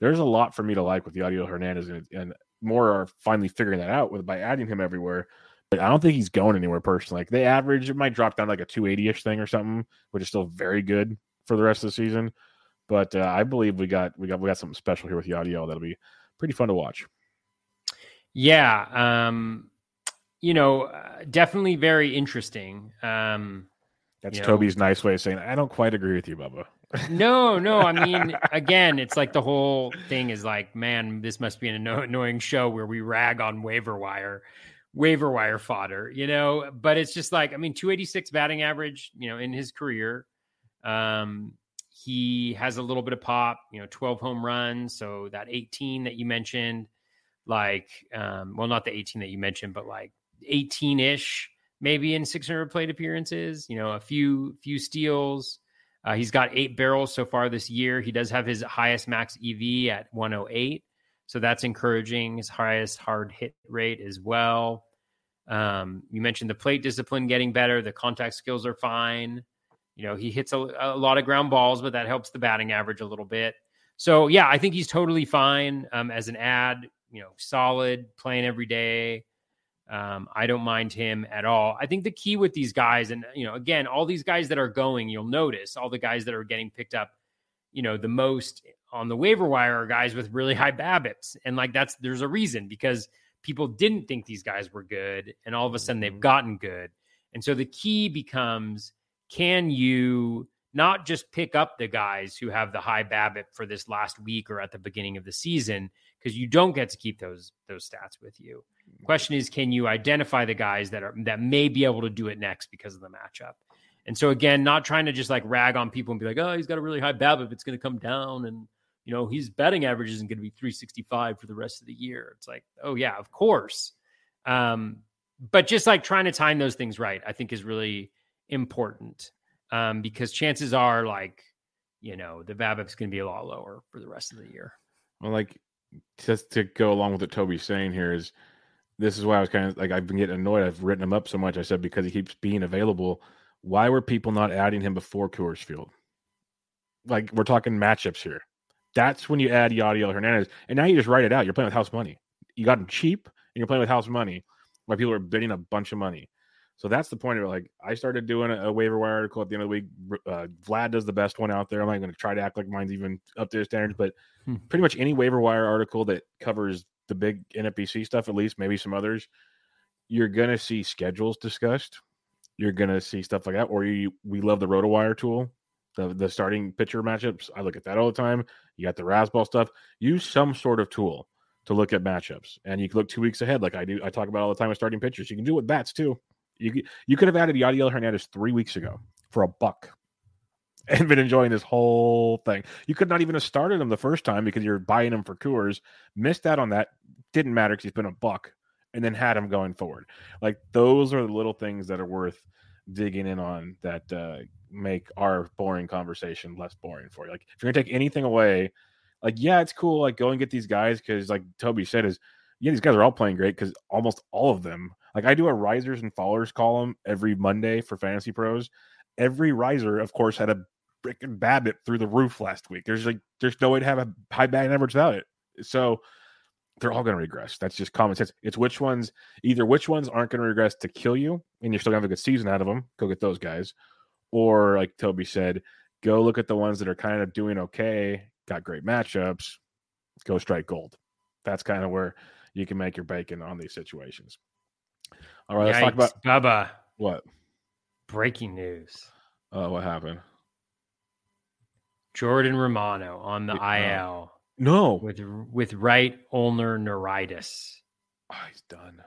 There's a lot for me to like with Yadiel Hernandez, and, and more are finally figuring that out with by adding him everywhere. But I don't think he's going anywhere personally. Like they average, it might drop down like a 280 ish thing or something, which is still very good for the rest of the season. But uh, I believe we got we got we got something special here with Yadiel that'll be pretty fun to watch. Yeah, um, you know, uh, definitely very interesting. Um, That's Toby's know. nice way of saying I don't quite agree with you, Bubba. No, no. I mean, again, it's like the whole thing is like, man, this must be an annoying show where we rag on waiver wire, waiver wire fodder, you know. But it's just like, I mean, 286 batting average, you know, in his career. Um, he has a little bit of pop, you know, 12 home runs. So that 18 that you mentioned, like, um, well, not the 18 that you mentioned, but like 18 ish, maybe in 600 plate appearances. You know, a few few steals. Uh, he's got eight barrels so far this year. He does have his highest max EV at 108, so that's encouraging. His highest hard hit rate as well. Um, you mentioned the plate discipline getting better. The contact skills are fine. You know, he hits a, a lot of ground balls, but that helps the batting average a little bit. So yeah, I think he's totally fine um, as an ad. You know, solid, playing every day. Um, I don't mind him at all. I think the key with these guys, and you know, again, all these guys that are going, you'll notice all the guys that are getting picked up, you know, the most on the waiver wire are guys with really high BABIPs, and like that's there's a reason because people didn't think these guys were good, and all of a sudden they've mm-hmm. gotten good, and so the key becomes can you not just pick up the guys who have the high BABIP for this last week or at the beginning of the season because you don't get to keep those those stats with you. Question is, can you identify the guys that are that may be able to do it next because of the matchup? And so again, not trying to just like rag on people and be like, oh, he's got a really high BABIP, it's going to come down, and you know his betting average isn't going to be 365 for the rest of the year. It's like, oh yeah, of course. Um, but just like trying to time those things right, I think is really important um, because chances are like you know the BABIP's going to be a lot lower for the rest of the year. Well, like just to go along with what Toby's saying here is this is why I was kind of like I've been getting annoyed. I've written him up so much. I said because he keeps being available. Why were people not adding him before Coors Field? Like we're talking matchups here. That's when you add Yadiel Hernandez, and now you just write it out. You're playing with house money. You got him cheap, and you're playing with house money, why people are bidding a bunch of money. So that's the point of it. Like I started doing a, a waiver wire article at the end of the week. Uh, Vlad does the best one out there. I'm not going to try to act like mine's even up to the standards, but Hmm. pretty much any waiver wire article that covers the big NFBC stuff, at least maybe some others, you're going to see schedules discussed. You're going to see stuff like that. Or you, we love the RotoWire tool, the the starting pitcher matchups. I look at that all the time. You got the Razzball stuff. Use some sort of tool to look at matchups, and you can look two weeks ahead, like I do. I talk about all the time with starting pitchers. You can do it with bats too. You you could have added Yadiel Hernandez three weeks ago for a buck, and been enjoying this whole thing. You could not even have started him the first time because you're buying him for Coors. Missed out on that. Didn't matter because he's been a buck, and then had him going forward. Like those are the little things that are worth digging in on that uh, make our boring conversation less boring for you. Like if you're gonna take anything away, like yeah, it's cool. Like go and get these guys because like Toby said, is yeah, these guys are all playing great because almost all of them. Like I do a risers and fallers column every Monday for Fantasy Pros. Every riser, of course, had a freaking BABIP through the roof last week. There's like there's no way to have a high batting average without it. So they're all going to regress. That's just common sense. It's which ones, either which ones aren't going to regress to kill you, and you're still going to have a good season out of them. Go get those guys, or like Toby said, go look at the ones that are kind of doing okay, got great matchups. Go strike gold. That's kind of where you can make your bacon on these situations. All right, let's talk about Yikes. Bubba. what. Breaking news. Uh, what happened? Jordan Romano on the Yeah. IL No, with with right ulnar neuritis. Oh, he's done.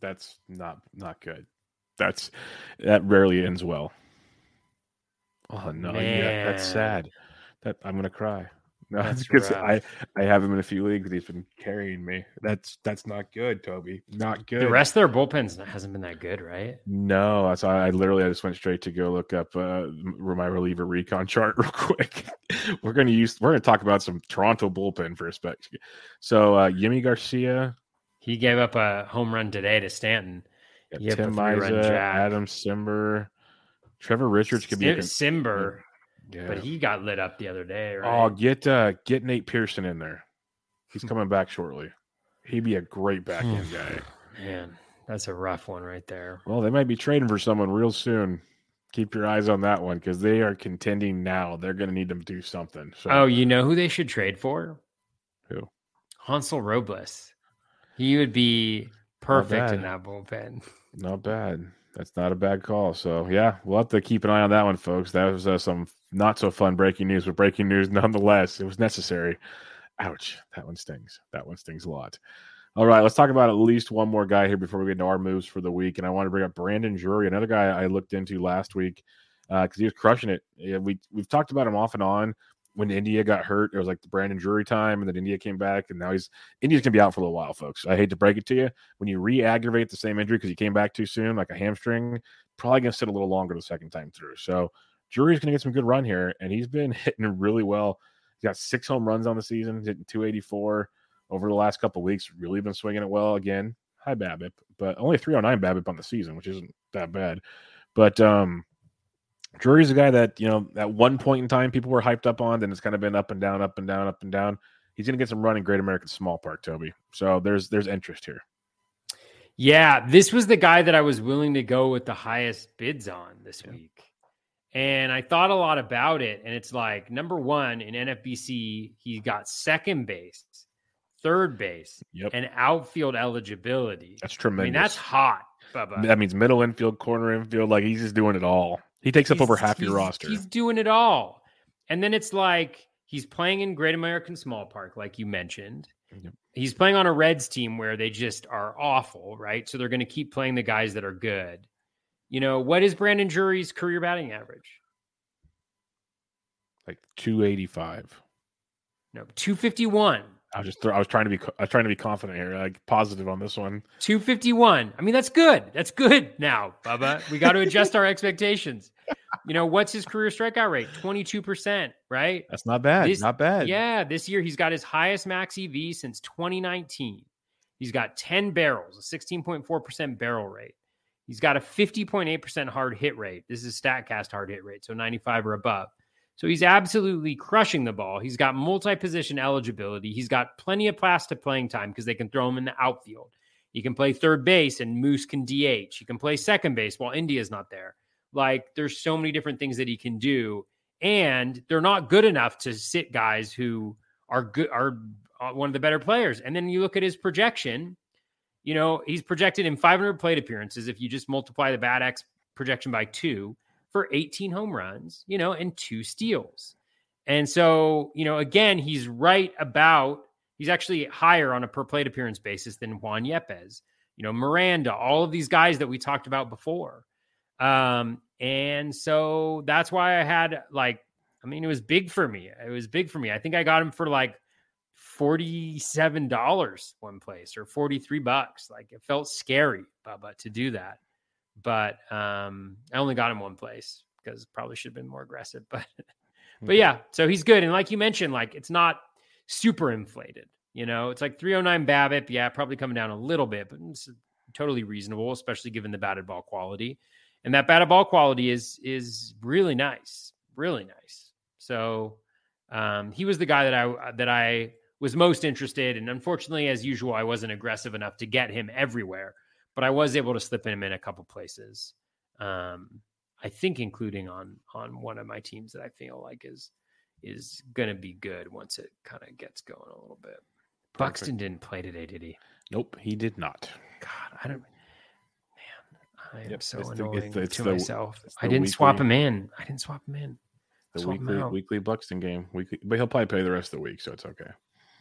That's not not good. That's that rarely ends well. Oh no, yeah, that's sad. That I'm gonna cry. No, That's because I. I have him in a few leagues. He's been carrying me. That's that's not good, Toby. Not good. The rest of their bullpens hasn't been that good, right? No, that's I, I literally I just went straight to go look up uh, my reliever recon chart real quick. we're gonna use we're gonna talk about some Toronto bullpen for a spec. So uh Yimi Garcia, He gave up a home run today to Stanton. Yeah, Tim Mayza. Adam Cimber, Trevor Richards could be. A Sim- con- Cimber, yeah. but he got lit up the other day, right? Oh, get uh, get Nate Pearson in there. He's coming back shortly. He'd be a great back end guy. Man, that's a rough one right there. Well, they might be trading for someone real soon. Keep your eyes on that one because they are contending now. They're going to need to do something. So, Oh, you know who they should trade for? Who? Hansel Robles. He would be perfect in that bullpen. not bad. That's not a bad call. So, yeah, we'll have to keep an eye on that one, folks. That was uh, some not so fun breaking news, but breaking news nonetheless. It was necessary. Ouch. That one stings. That one stings a lot. All right, let's talk about at least one more guy here before we get into our moves for the week. And I want to bring up Brandon Drury, another guy I looked into last week because he was crushing it. Yeah, we we've talked about him off and on. When India got hurt, it was like the Brandon Drury time, and then India came back, and now he's India's gonna be out for a little while, folks. I hate to break it to you. When you re-aggravate the same injury because he came back too soon, like a hamstring, probably gonna sit a little longer the second time through. So Drury's gonna get some good run here, and he's been hitting really well. He's got six home runs on the season, hitting 284 over the last couple weeks. Really been swinging it well again. High BABIP, but only 309 BABIP on the season, which isn't that bad. But um, Drury's a guy that you know at one point in time people were hyped up on, then it's kind of been up and down, up and down, up and down. He's going to get some run in Great American Small Park, Toby. So there's there's interest here. Yeah, this was the guy that I was willing to go with the highest bids on this Yeah. week. And I thought a lot about it. And it's like number one in NFBC, he got second base, third base, Yep, and outfield eligibility. that's I tremendous. mean, that's hot, Bubba. that means middle infield, corner infield. Like he's just doing it all. He takes up over half your roster. He's doing it all. And then it's like he's playing in Great American Small Park, like you mentioned. Yep. He's playing on a Reds team where they just are awful, right? So they're going to keep playing the guys that are good. You know, what is Brandon Drury's career batting average? like 285. No, 251. I was just throw, I was trying to be I was trying to be confident here, like positive on this one. 251. I mean, that's good. That's good now, Bubba. We got to adjust our expectations. You know, what's his career strikeout rate? 22%, right? That's not bad. This- not bad. Yeah, this year he's got his highest max EV since 2019. He's got 10 barrels, a 16.4% barrel rate. He's got a 50.8% hard hit rate. This is StatCast hard hit rate, so 95 or above. So he's absolutely crushing the ball. He's got multi position eligibility. He's got plenty of plastic playing time because they can throw him in the outfield. He can play third base and Moose can DH. He can play second base while India's not there. Like there's so many different things that he can do. And they're not good enough to sit guys who are good, are uh, one of the better players. And then you look at his projection, you know, he's projected in 500 plate appearances. If you just multiply the BAT X projection by two, for 18 home runs, you know, and two steals. And so, you know, again, he's right about, he's actually higher on a per plate appearance basis than Juan Yepez, you know, Miranda, all of these guys that we talked about before. Um, and so that's why I had like, I mean, it was big for me. It was big for me. I think I got him for like $47 one place or 43 bucks. Like it felt scary, Bubba, to do that but um, I only got him one place because probably should have been more aggressive. But but yeah, so he's good. And like you mentioned, like it's not super inflated. You know, it's like 309 BABIP. Yeah, probably coming down a little bit, but it's totally reasonable, especially given the batted ball quality. And that batted ball quality is is really nice, really nice. So um, he was the guy that I that I was most interested. And unfortunately, as usual, I wasn't aggressive enough to get him everywhere but I was able to slip him in a couple places. Um, I think including on on one of my teams that I feel like is is going to be good once it kind of gets going a little bit. Perfect. Buxton didn't play today, did he? Nope, he did not. God, I don't. Man, I am yep, so it's annoying the, it's, it's to the, myself. I didn't weekly, swap him in. I didn't swap him in. The swap weekly weekly Buxton game. Weekly, but he'll probably play the rest of the week, so it's okay.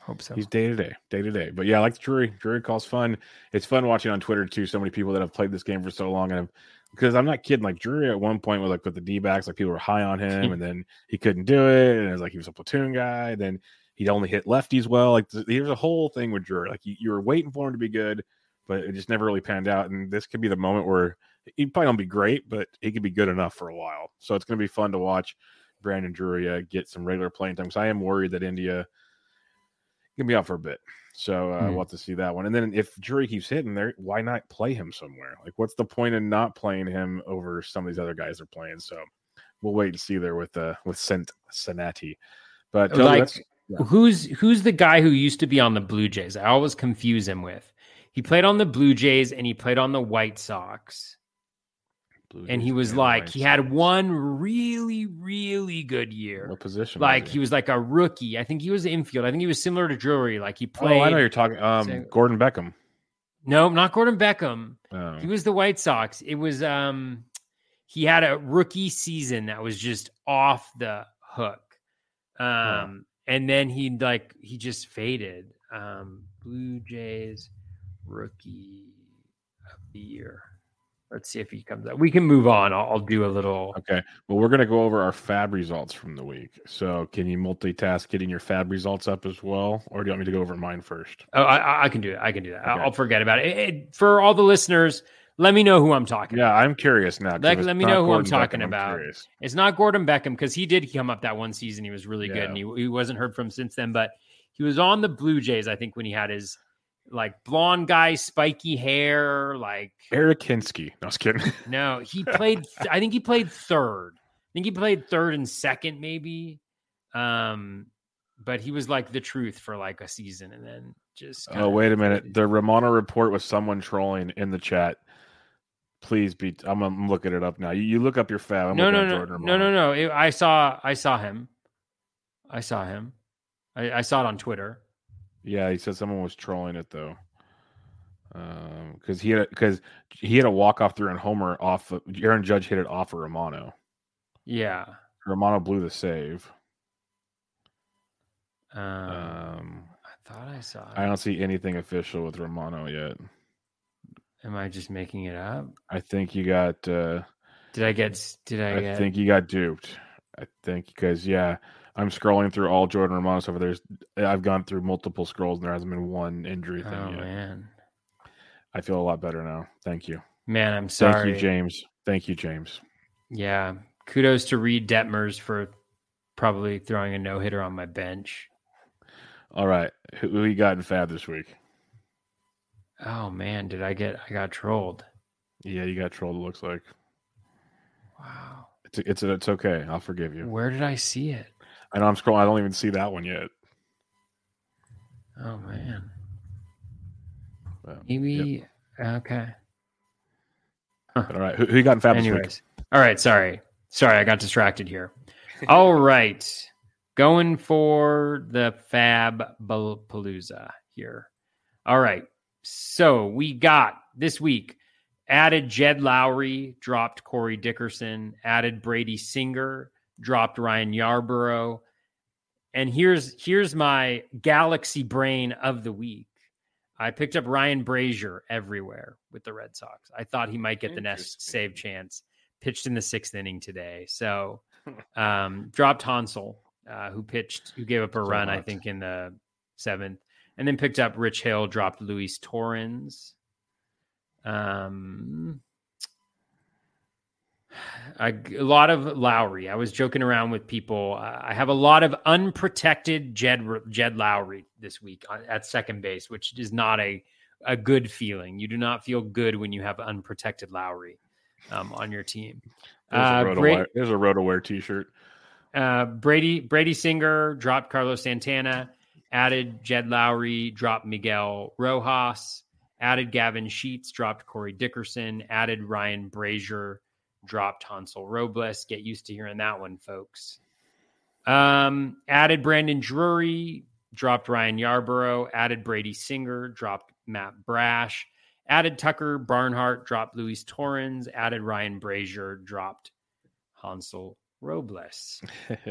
Hope so. He's day to day, day to day. But yeah, I like the Drury. Drury calls fun. It's fun watching on Twitter too. So many people that have played this game for so long, and because I'm not kidding. Like Drury at one point was like with the D backs, like people were high on him, and then he couldn't do it, and it was like he was a platoon guy. Then he'd only hit lefties well. Like there's a whole thing with Drury. Like you, you were waiting for him to be good, but it just never really panned out. And this could be the moment where he probably don't be great, but he could be good enough for a while. So it's going to be fun to watch Brandon Drury uh, get some regular playing time. Because I am worried that India gonna be out for a bit. So uh, mm. we'll have to see that one. And then if Drury keeps hitting there, why not play him somewhere? Like, what's the point in not playing him over some of these other guys are playing? So we'll wait and see there with uh with Sent Senati. But like, yeah. who's who's the guy who used to be on the Blue Jays? I always confuse him with. He played on the Blue Jays and he played on the White Sox. Blue and he was like, he had one really, really good year. What position? Like he? he? was like a rookie. I think he was infield. I think he was similar to Drury. Like he played. Oh, I know you're talking. Um, Gordon Beckham. No, not Gordon Beckham. Oh. He was the White Sox. It was um, he had a rookie season that was just off the hook. Um, and then he like he just faded. Um, Blue Jays rookie of the year. Let's see if he comes up. We can move on. I'll, I'll do a little. Okay. Well, we're going to go over our fab results from the week. So, can you multitask getting your fab results up as well, or do you want me to go over mine first? Oh, I, I can do it. I can do that. Okay. I'll forget about it. It, it. For all the listeners, let me know who I'm talking. Yeah, about. I'm curious now. Like, let me know who Gordon I'm talking Beckham, about. I'm it's not Gordon Beckham because he did come up that one season. He was really yeah. good, and he, he wasn't heard from since then. But he was on the Blue Jays, I think, when he had his like blonde guy, spiky hair, like Eric Hinske. No, I was kidding. no, he played. I think he played third. I think he played third and second, maybe. Um, but he was like the truth for like a season, and then just. Oh wait a minute! The Romano report was someone trolling in the chat. Please be. I'm, I'm looking it up now. You, you look up your FAAB. I'm no, no, no, no, no, no. It, I saw. I saw him. I saw him. I, I saw it on Twitter. Yeah, he said someone was trolling it though, because um, he had because he had a walk off through and Homer off. Of, Aaron Judge hit it off of Romano. Yeah, Romano blew the save. Um, um, I thought I saw. It. I don't see anything official with Romano yet. Am I just making it up? I think you got. uh Did I get? Did I? I get... think you got duped. I think because yeah, I'm scrolling through all Jordan Romano stuff. There's I've gone through multiple scrolls and there hasn't been one injury thing oh, yet. Man. I feel a lot better now. Thank you. Man, I'm sorry. Thank you, James. Thank you, James. Yeah. Kudos to Reid Detmers for probably throwing a no hitter on my bench. All right. Who, you got in fab this week? Oh man, did I get I got trolled. Yeah, you got trolled, it looks like. Wow. It's it's it's okay. I'll forgive you. Where did I see it? I know I'm scrolling. I don't even see that one yet. Oh man. Maybe okay. All right, who, who you got in Fab? Anyways. All right, sorry. Sorry, I got distracted here. All right. Going for the Fab Palooza here. All right. So we got this week added Jed Lowrie, dropped Corey Dickerson, added Brady Singer, dropped Ryan Yarbrough. And here's here's my galaxy brain of the week. I picked up Ryan Brasier everywhere with the Red Sox. I thought he might get the next save chance. Pitched in the sixth inning today. So um, dropped Hansel, uh, who pitched, who gave up a So run, I think, in the seventh. And then picked up Rich Hill, dropped Luis Torrens. Um, a, a lot of Lowrie. I was joking around with people. I have a lot of unprotected Jed Jed Lowrie this week at second base, which is not a a good feeling. You do not feel good when you have unprotected Lowrie um, on your team. There's, Uh, a Bra- RotoWire, there's a RotoWire T-shirt. uh, Brady Brady Singer dropped Carlos Santana, added Jed Lowrie, dropped Miguel Rojas, added Gavin Sheets, dropped Corey Dickerson, added Ryan Brasier, dropped Hansel Robles. Get used to hearing that one, folks. Um, added Brandon Drury, dropped Ryan Yarbrough, added Brady Singer, dropped Matt Brash, added Tucker Barnhart, dropped Luis Torrens, added Ryan Brasier, dropped Hansel Robles.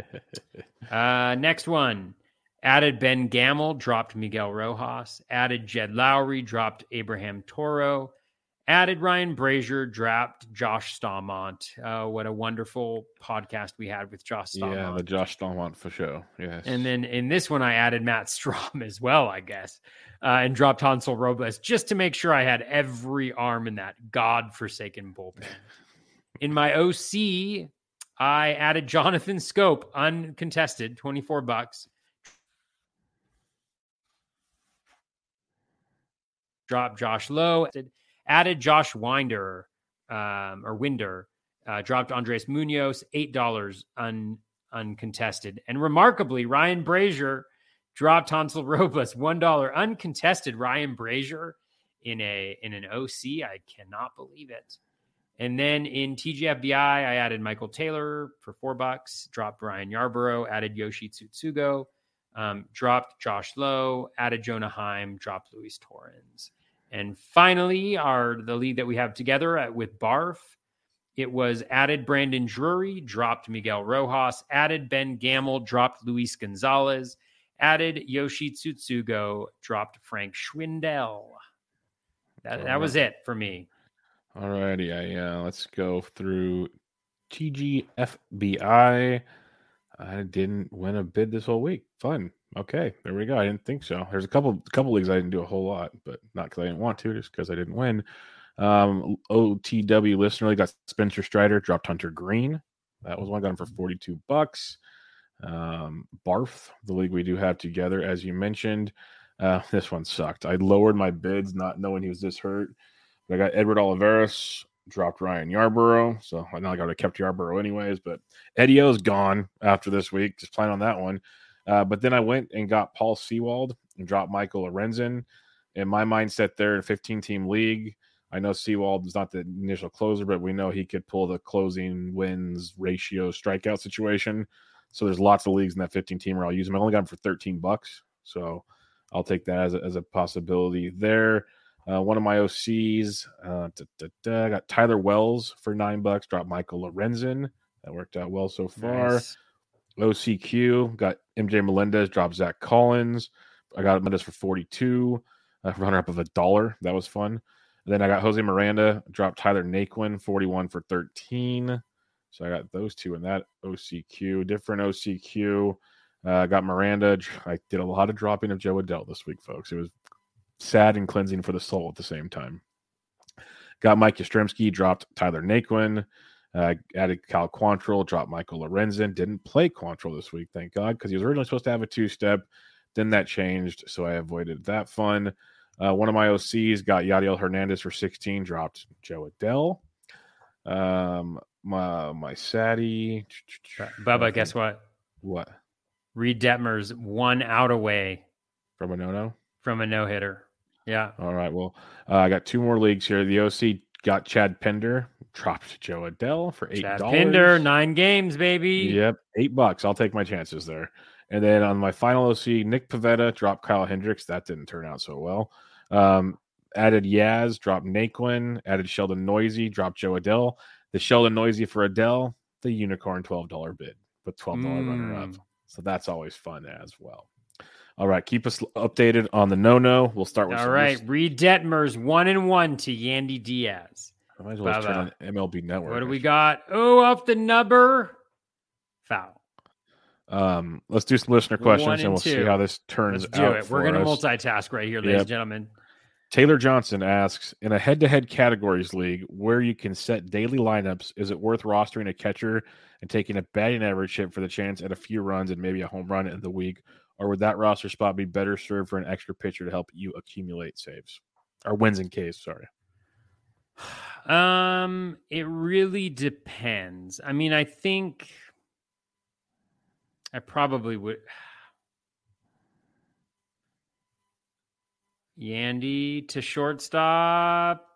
Uh, next one. Added Ben Gamel, dropped Miguel Rojas. Added Jed Lowrie, dropped Abraham Toro. Added Ryan Brasier, dropped Josh Stalmont. Uh, what a wonderful podcast we had with Josh Stalmont. yeah, the Josh Stalmont for sure. Yes. And then in this one, I added Matt Strahm as well, I guess, uh, and dropped Hansel Robles just to make sure I had every arm in that godforsaken bullpen. In my OC, I added Jonathan Schoop, uncontested, 24 bucks. Dropped Josh Lowe, added Josh Winder um, or Winder, uh, dropped Andres Munoz, $8 un, uncontested. And remarkably, Ryan Brasier dropped Hansel Robles, $1 uncontested. Ryan Brasier in a in an OC. I cannot believe it. And then in TGFBI, I added Michael Taylor for four bucks, dropped Ryan Yarbrough, added Yoshi Tsutsugo, um, dropped Josh Lowe, added Jonah Heim, dropped Luis Torrens. And finally, our the lead that we have together at, with Barf, it was added Brandon Drury, dropped Miguel Rojas, added Ben Gamel, dropped Luis Gonzalez, added Yoshi Tsutsugo, dropped Frank Schwindel. That, that was it for me. All righty, uh, let's go through TGFBI. I didn't win a bid this whole week. Fun. Okay, there we go. I didn't think so. There's a couple couple leagues I didn't do a whole lot, but not because I didn't want to, just because I didn't win. Um, OTW listener league got Spencer Strider, dropped Hunter Greene. That was one got him for 42 bucks. Um, Barf, the league we do have together, as you mentioned. Uh, this one sucked. I lowered my bids, not knowing he was this hurt. But I got Edward Olivares, dropped Ryan Yarbrough. So I know I got to kept Yarbrough anyways, but Eddie O's gone after this week. Just plan on that one. Uh, but then I went and got Paul Sewald and dropped Michael Lorenzen. In my mindset, there in a 15 team league, I know Sewald is not the initial closer, but we know he could pull the closing wins ratio strikeout situation. So there's lots of leagues in that 15 team where I'll use him. I only got him for 13 bucks. So I'll take that as a, as a possibility there. Uh, one of my OCs, uh, I got Tyler Wells for nine bucks. Dropped Michael Lorenzen. That worked out well so far. Nice. OCQ got MJ Melendez. Dropped Zach Collins. I got Melendez for forty-two. Uh, runner up of a dollar. That was fun. And then I got Jose Miranda. Dropped Tyler Naquin forty-one for thirteen. So I got those two in that OCQ. Different OCQ. Uh, I got Miranda. I did a lot of dropping of Jo Adell this week, folks. It was sad and cleansing for the soul at the same time. Got Mike Yastrzemski, dropped Tyler Naquin, uh, added Cal Quantrill, dropped Michael Lorenzen. Didn't play Quantrill this week, thank God, because he was originally supposed to have a two step. Then that changed, so I avoided that fun. Uh, one of my OCs got Yadiel Hernandez for 16, dropped Jo Adell. Um, my my Sadie. Bubba, guess what? What? Reid Detmers one out away from a no no from a no hitter. Yeah. All right. Well, uh, I got two more leagues here. The OC got Chad Pinder, dropped Jo Adell for eight dollars. Pinder, nine games, baby. Yep, eight bucks. I'll take my chances there. And then on my final OC, Nick Pivetta dropped Kyle Hendricks. That didn't turn out so well. Um, added Yaz, dropped Naquin, added Sheldon Neuse, dropped Jo Adell. The Sheldon Neuse for Adell, the unicorn $12 bid, but $12 mm. runner up. So that's always fun as well. All right, keep us updated on the no no. We'll start with all right. Reid Detmers one and one to Yandy Diaz. I might as well turn on MLB Network. What do we got? Oh, off the number, foul. Um, let's do some listener questions and, and we'll two. see how this turns let's do out. It. We're going to multitask right here, ladies yep. and gentlemen. Taylor Johnson asks In a head to head categories league where you can set daily lineups, is it worth rostering a catcher and taking a batting average hit for the chance at a few runs and maybe a home run in the week? Or would that roster spot be better served for an extra pitcher to help you accumulate saves or wins in case? Sorry. Um, it really depends. I mean, I think I probably would. Yandy to shortstop.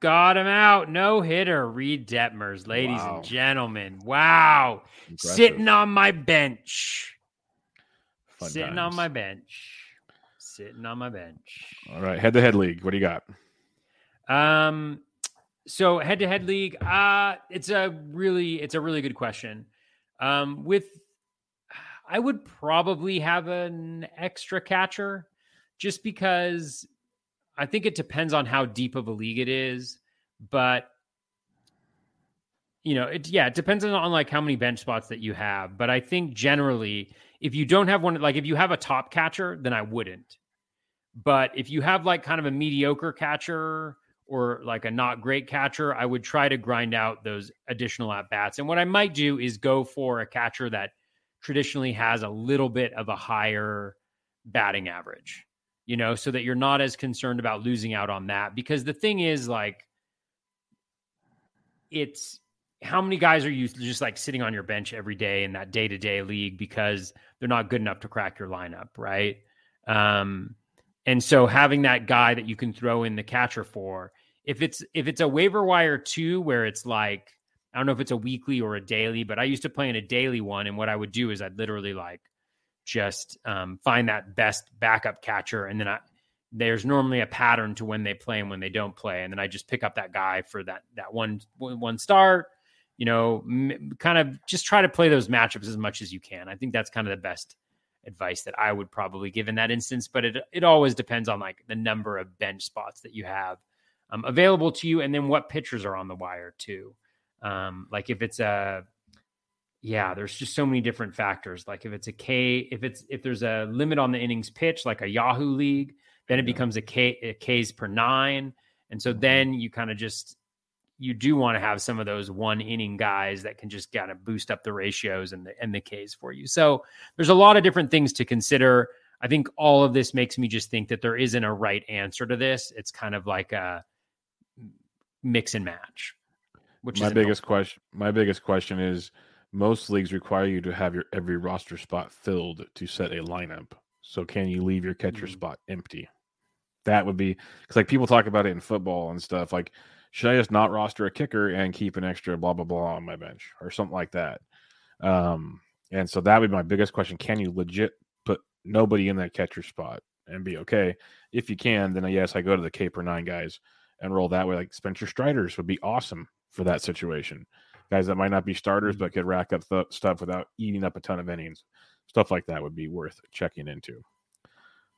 Got him out. No hitter. Reid Detmers, ladies wow. and gentlemen. Wow. Impressive. Sitting on my bench. Fun Sitting times. on my bench. Sitting on my bench. All right. Head to head league. What do you got? Um, so head to head league, uh, it's a really, it's a really good question. Um, with I would probably have an extra catcher just because I think it depends on how deep of a league it is. But you know, it yeah, it depends on, on like how many bench spots that you have. But I think generally, if you don't have one, like if you have a top catcher, then I wouldn't. But if you have like kind of a mediocre catcher or like a not great catcher, I would try to grind out those additional at bats. And what I might do is go for a catcher that traditionally has a little bit of a higher batting average, you know, so that you're not as concerned about losing out on that. Because the thing is, like, it's how many guys are you just like sitting on your bench every day in that day to day league because they're not good enough to crack your lineup, right? Um, and so having that guy that you can throw in the catcher for, if it's if it's a waiver wire two where it's like I don't know if it's a weekly or a daily, but I used to play in a daily one, and what I would do is I'd literally like just um, find that best backup catcher, and then I there's normally a pattern to when they play and when they don't play, and then I just pick up that guy for that that one one start. You know, m- kind of just try to play those matchups as much as you can. I think that's kind of the best advice that I would probably give in that instance. But it it always depends on like the number of bench spots that you have um, available to you, and then what pitchers are on the wire too. Um, like if it's a yeah, there's just so many different factors. Like if it's a K, if it's if there's a limit on the innings pitch, like a Yahoo league, then it becomes a K a Ks per nine, and so then you kind of just you do want to have some of those one inning guys that can just kind of boost up the ratios and the and the Ks for you. So there's a lot of different things to consider. I think all of this makes me just think that there isn't a right answer to this. It's kind of like a mix and match. Which my biggest question, my biggest question is, most leagues require you to have your every roster spot filled to set a lineup. So can you leave your catcher mm-hmm. spot empty? That would be because like people talk about it in football and stuff. Like, should I just not roster a kicker and keep an extra blah blah blah on my bench or something like that? Um, and so that would be my biggest question: Can you legit put nobody in that catcher spot and be okay? If you can, then yes, I go to the caper nine guys and roll that way. Like Spencer Striders would be awesome for that situation. Guys that might not be starters mm-hmm. but could rack up th- stuff without eating up a ton of innings. Stuff like that would be worth checking into.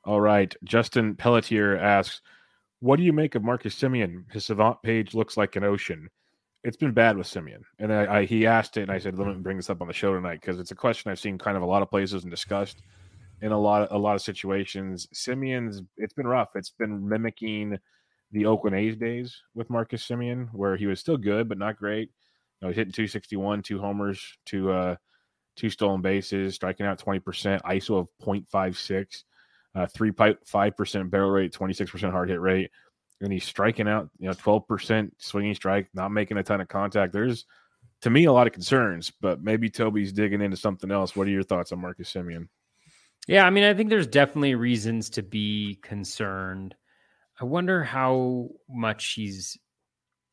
All right. Justin Pelletier asks, What do you make of Marcus Semien? His savant page looks like an ocean. It's been bad with Semien, And I, I, he asked it, and I said, Let me bring this up on the show tonight because it's a question I've seen kind of a lot of places and discussed in a lot of, a lot of situations. Semien's it's been rough. It's been mimicking the Oakland A's days with Marcus Semien, where he was still good but not great. You know, he's hitting 261, two homers, two uh, two stolen bases, striking out 20%, ISO of 0.56, uh, 3.5% barrel rate, 26% hard hit rate. And he's striking out, you know, 12% swinging strike, not making a ton of contact. There's to me a lot of concerns, but maybe Toby's digging into something else. What are your thoughts on Marcus Semien? Yeah, I mean, I think there's definitely reasons to be concerned. I wonder how much he's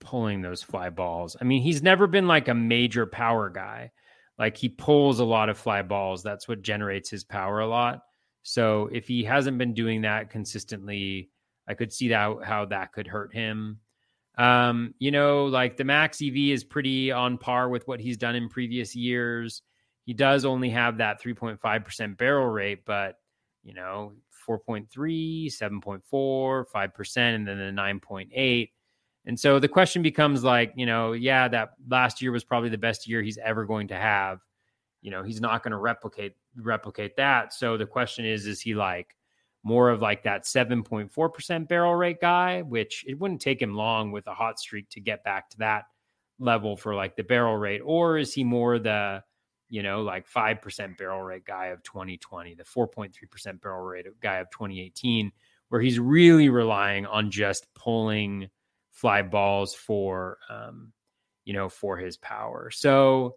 pulling those fly balls. I mean, he's never been like a major power guy. Like he pulls a lot of fly balls. That's what generates his power a lot. So if he hasn't been doing that consistently, I could see that how that could hurt him. Um, you know, like the max EV is pretty on par with what he's done in previous years. He does only have that 3.5% barrel rate, but you know, 4.3, 7.4, 5%, and then the 9.8. And so the question becomes like, you know, yeah, that last year was probably the best year he's ever going to have. You know, he's not going to replicate replicate that. So the question is, is he like more of like that 7.4% barrel rate guy, which it wouldn't take him long with a hot streak to get back to that level for like the barrel rate? Or is he more the, you know, like 5% barrel rate guy of 2020, the 4.3% barrel rate guy of 2018, where he's really relying on just pulling fly balls for, um, you know, for his power. So,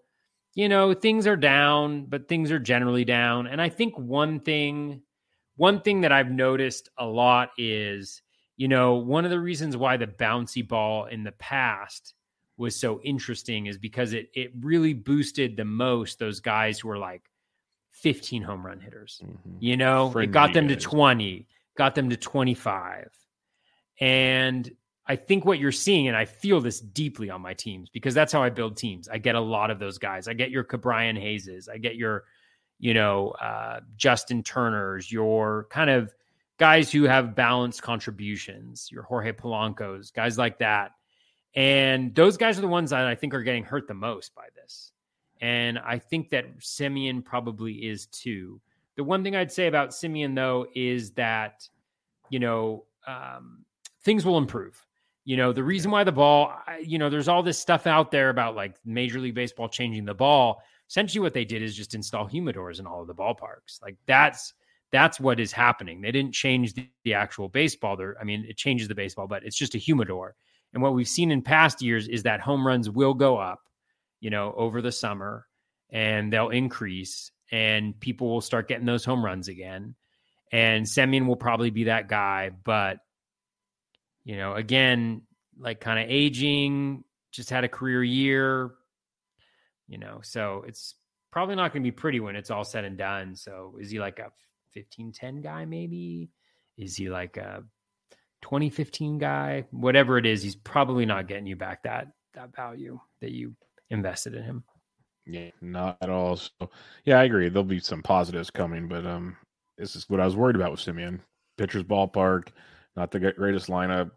you know, things are down, but things are generally down. And I think one thing, one thing that I've noticed a lot is, you know, one of the reasons why the bouncy ball in the past was so interesting is because it it really boosted the most those guys who were like 15 home run hitters. Mm-hmm. You know, it got them to 20, got them to 25. And I think what you're seeing, and I feel this deeply on my teams because that's how I build teams. I get a lot of those guys. I get your Ke'Bryan Hayeses. I get your, you know, uh, Justin Turners, your kind of guys who have balanced contributions, your Jorge Polanco's, guys like that. And those guys are the ones that I think are getting hurt the most by this. And I think that Semien probably is too. The one thing I'd say about Semien, though, is that, you know, um, things will improve you know, the reason why the ball, you know, there's all this stuff out there about like Major League Baseball changing the ball. Essentially, what they did is just install humidors in all of the ballparks. Like that's that's what is happening. They didn't change the, the actual baseball. There, I mean, it changes the baseball, but it's just a humidor. And what we've seen in past years is that home runs will go up, you know, over the summer, and they'll increase, and people will start getting those home runs again. And Semien will probably be that guy, but you know, again, like kind of aging, just had a career year, you know, so it's probably not going to be pretty when it's all said and done. So is he like a 15 10 guy, maybe? Is he like a 2015 guy? Whatever it is, he's probably not getting you back that that value that you invested in him. Yeah, not at all. So, yeah, I agree. There'll be some positives coming, but um, this is what I was worried about with Semien. Pitcher's ballpark, not the greatest lineup,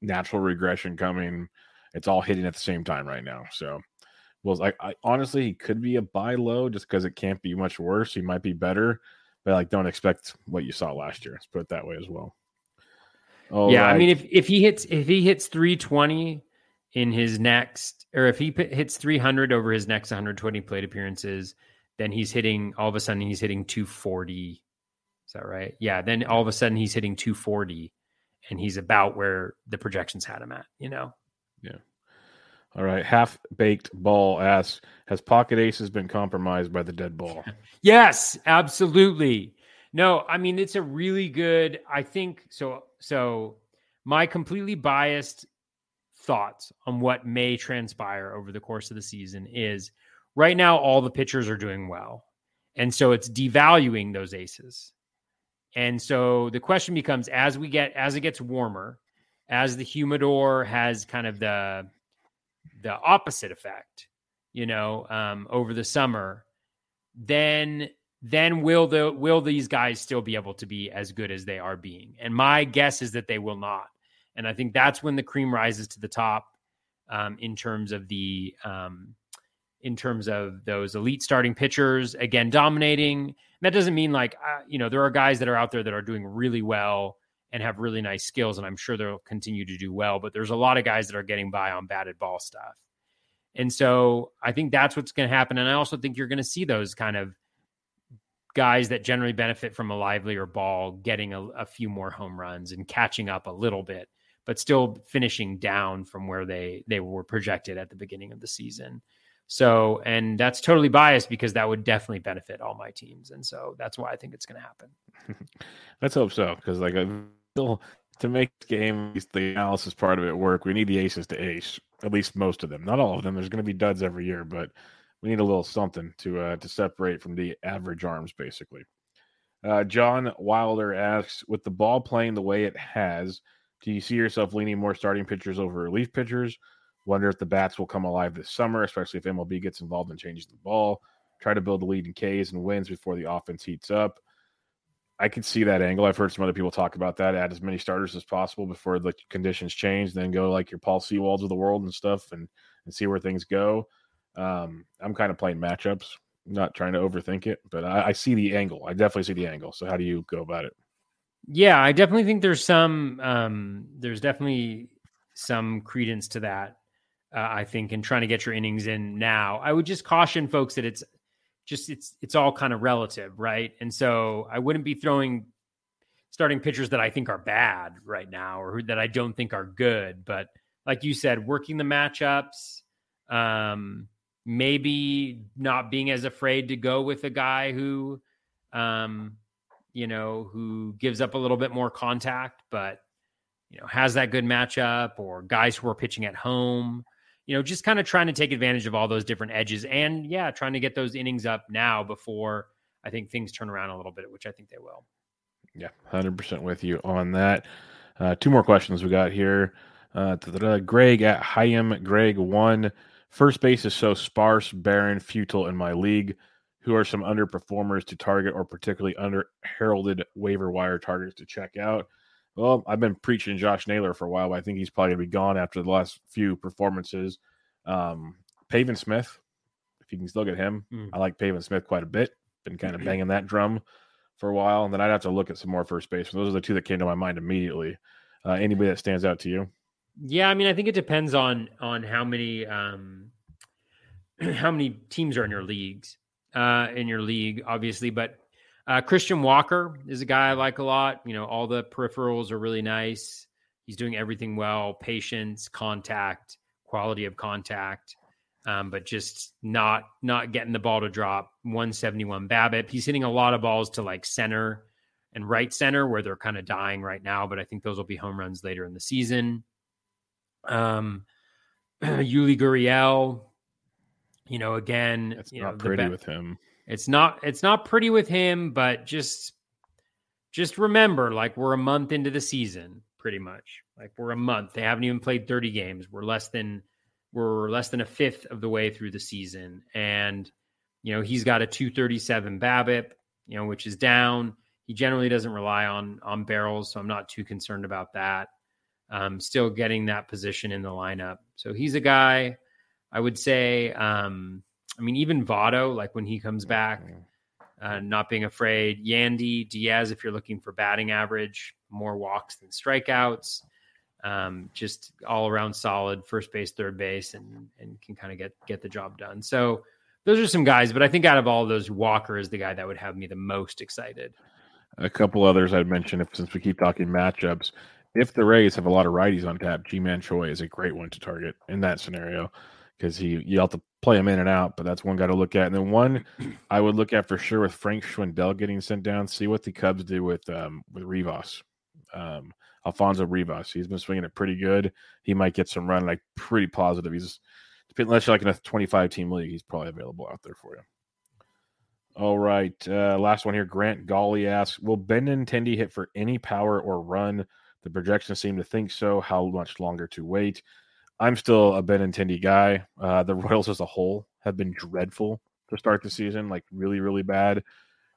natural regression coming. It's all hitting at the same time right now. So, well, I, I honestly he could be a buy low just because it can't be much worse. He might be better, but like don't expect what you saw last year. Let's put it that way as well. All yeah, right. I mean, if if he hits if he hits 320 in his next, or if he hits 300 over his next 120 plate appearances, then he's hitting all of a sudden he's hitting 240. Is that right? Yeah. Then all of a sudden he's hitting 240 and he's about where the projections had him at, you know? Yeah. All right. Half baked ball asks Has pocket aces been compromised by the dead ball? yes, absolutely. No, I mean, it's a really good, I think so. So, my completely biased thoughts on what may transpire over the course of the season is right now, all the pitchers are doing well. And so it's devaluing those aces. And so the question becomes as we get as it gets warmer, as the humidor has kind of the the opposite effect, you know, um, over the summer, then then will the will these guys still be able to be as good as they are being? And my guess is that they will not. And I think that's when the cream rises to the top um, in terms of the um, in terms of those elite starting pitchers again dominating that doesn't mean like uh, you know there are guys that are out there that are doing really well and have really nice skills, and I'm sure they'll continue to do well. But there's a lot of guys that are getting by on batted ball stuff, and so I think that's what's going to happen. And I also think you're going to see those kind of guys that generally benefit from a livelier ball getting a, a few more home runs and catching up a little bit, but still finishing down from where they they were projected at the beginning of the season. So, and that's totally biased because that would definitely benefit all my teams. And so that's why I think it's going to happen. Let's hope so. Cause like, still to make the game, the analysis part of it work, we need the aces to ace, at least most of them. Not all of them. There's going to be duds every year, but we need a little something to uh, to separate from the average arms, basically. Uh, John Wilder asks, with the ball playing the way it has, do you see yourself leaning more starting pitchers over relief pitchers? Wonder if the bats will come alive this summer, especially if MLB gets involved in changing the ball. Try to build a lead in Ks and wins before the offense heats up. I could see that angle. I've heard some other people talk about that. Add as many starters as possible before the conditions change. Then go like your Paul Sewalds of the world and stuff, and and see where things go. Um, I'm kind of playing matchups, not trying to overthink it, but I, I see the angle. I definitely see the angle. So how do you go about it? Yeah, I definitely think there's some um, there's definitely some credence to that. Uh, I think in trying to get your innings in now. I would just caution folks that it's just it's it's all kind of relative, right? And so I wouldn't be throwing starting pitchers that I think are bad right now or that I don't think are good, but like you said, working the matchups, um, maybe not being as afraid to go with a guy who um, you know, who gives up a little bit more contact, but you know, has that good matchup, or guys who are pitching at home. You know, just kind of trying to take advantage of all those different edges, and yeah, trying to get those innings up now before I think things turn around a little bit, which I think they will. Yeah, hundred percent with you on that. Uh, two more questions we got here. Uh, Greg at Hayam Greg one. First base is so sparse, barren, futile in my league who are some underperformers to target or particularly under heralded waiver wire targets to check out? Well, I've been preaching Josh Naylor for a while, but I think he's probably going to be gone after the last few performances. Um, Pavin Smith, if you can still get him, mm. I like Pavin Smith quite a bit. Been kind of banging that drum for a while, and then I'd have to look at some more first base. Those are the two that came to my mind immediately. Uh, anybody that stands out to you? Yeah, I mean, I think it depends on on how many um, how many teams are in your leagues uh, in your league, obviously. But uh, Christian Walker is a guy I like a lot. You know, all the peripherals are really nice. He's doing everything well patience, contact, quality of contact. Um, but just not not getting the ball to drop 171 BABIP. He's hitting a lot of balls to like center and right center where they're kind of dying right now, but I think those will be home runs later in the season. Um, Yuli Gurriel, you know, again, it's you not know, pretty with him. It's not it's not pretty with him, but just just remember, like we're a month into the season, pretty much. Like we're a month. They haven't even played 30 games. We're less than we're less than a fifth of the way through the season. And, you know, he's got a 237 BABIP, you know, which is down. He generally doesn't rely on on barrels, so I'm not too concerned about that. Um, still getting that position in the lineup. So he's a guy I would say, um, I mean, even Votto, like when he comes back, uh, not being afraid. Yandy, Diaz, if you're looking for batting average, more walks than strikeouts. Um, just all around solid first base, third base, and and can kind of get get the job done. So those are some guys, but I think out of all of those, Walker is the guy that would have me the most excited. A couple others I'd mention if since we keep talking matchups. If the Rays have a lot of righties on tap, Ji-Man Choi is a great one to target in that scenario because he you have to play him in and out, but that's one guy to look at. And then one I would look at for sure with Frank Schwindel getting sent down. See what the Cubs do with um, with Rivas, um, Alfonso Rivas. He's been swinging it pretty good. He might get some run. Like pretty positive. He's unless you're like in a 25 team league, he's probably available out there for you. All right, uh, last one here. Grant Golly asks, "Will Benintendi hit for any power or run? The projections seem to think so. How much longer to wait?" I'm still a Benintendi guy. Uh, the Royals as a whole have been dreadful to start the season, like really, really bad.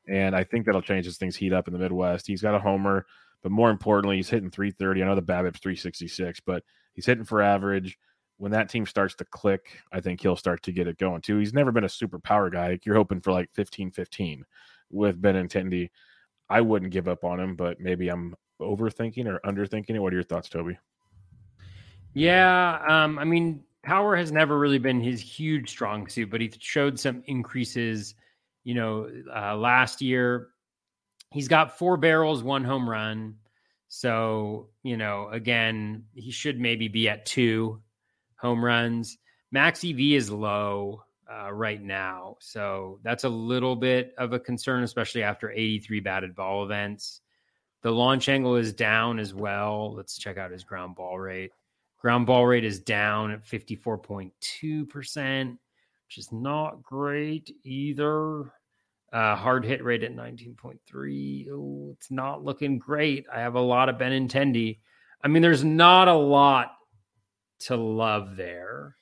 And I think that'll change as things heat up in the Midwest. He's got a homer, but more importantly, he's hitting 330. I know the BABIP's 366, but he's hitting for average. When that team starts to click, I think he'll start to get it going too. He's never been a super power guy. You're hoping for like 15 15 with Benintendi. I wouldn't give up on him, but maybe I'm overthinking or underthinking it. What are your thoughts, Toby? Yeah, um, I mean, power has never really been his huge strong suit, but he showed some increases. You know, uh, last year he's got four barrels, one home run. So you know, again, he should maybe be at two home runs. Max EV is low. uh, right now. So that's a little bit of a concern, especially after 83 batted ball events. The launch angle is down as well. Let's check out his ground ball rate. Ground ball rate is down at 54.2%, which is not great either. Uh, hard hit rate at 19.3. Oh, it's not looking great. I have a lot of Benintendi. I mean, there's not a lot to love there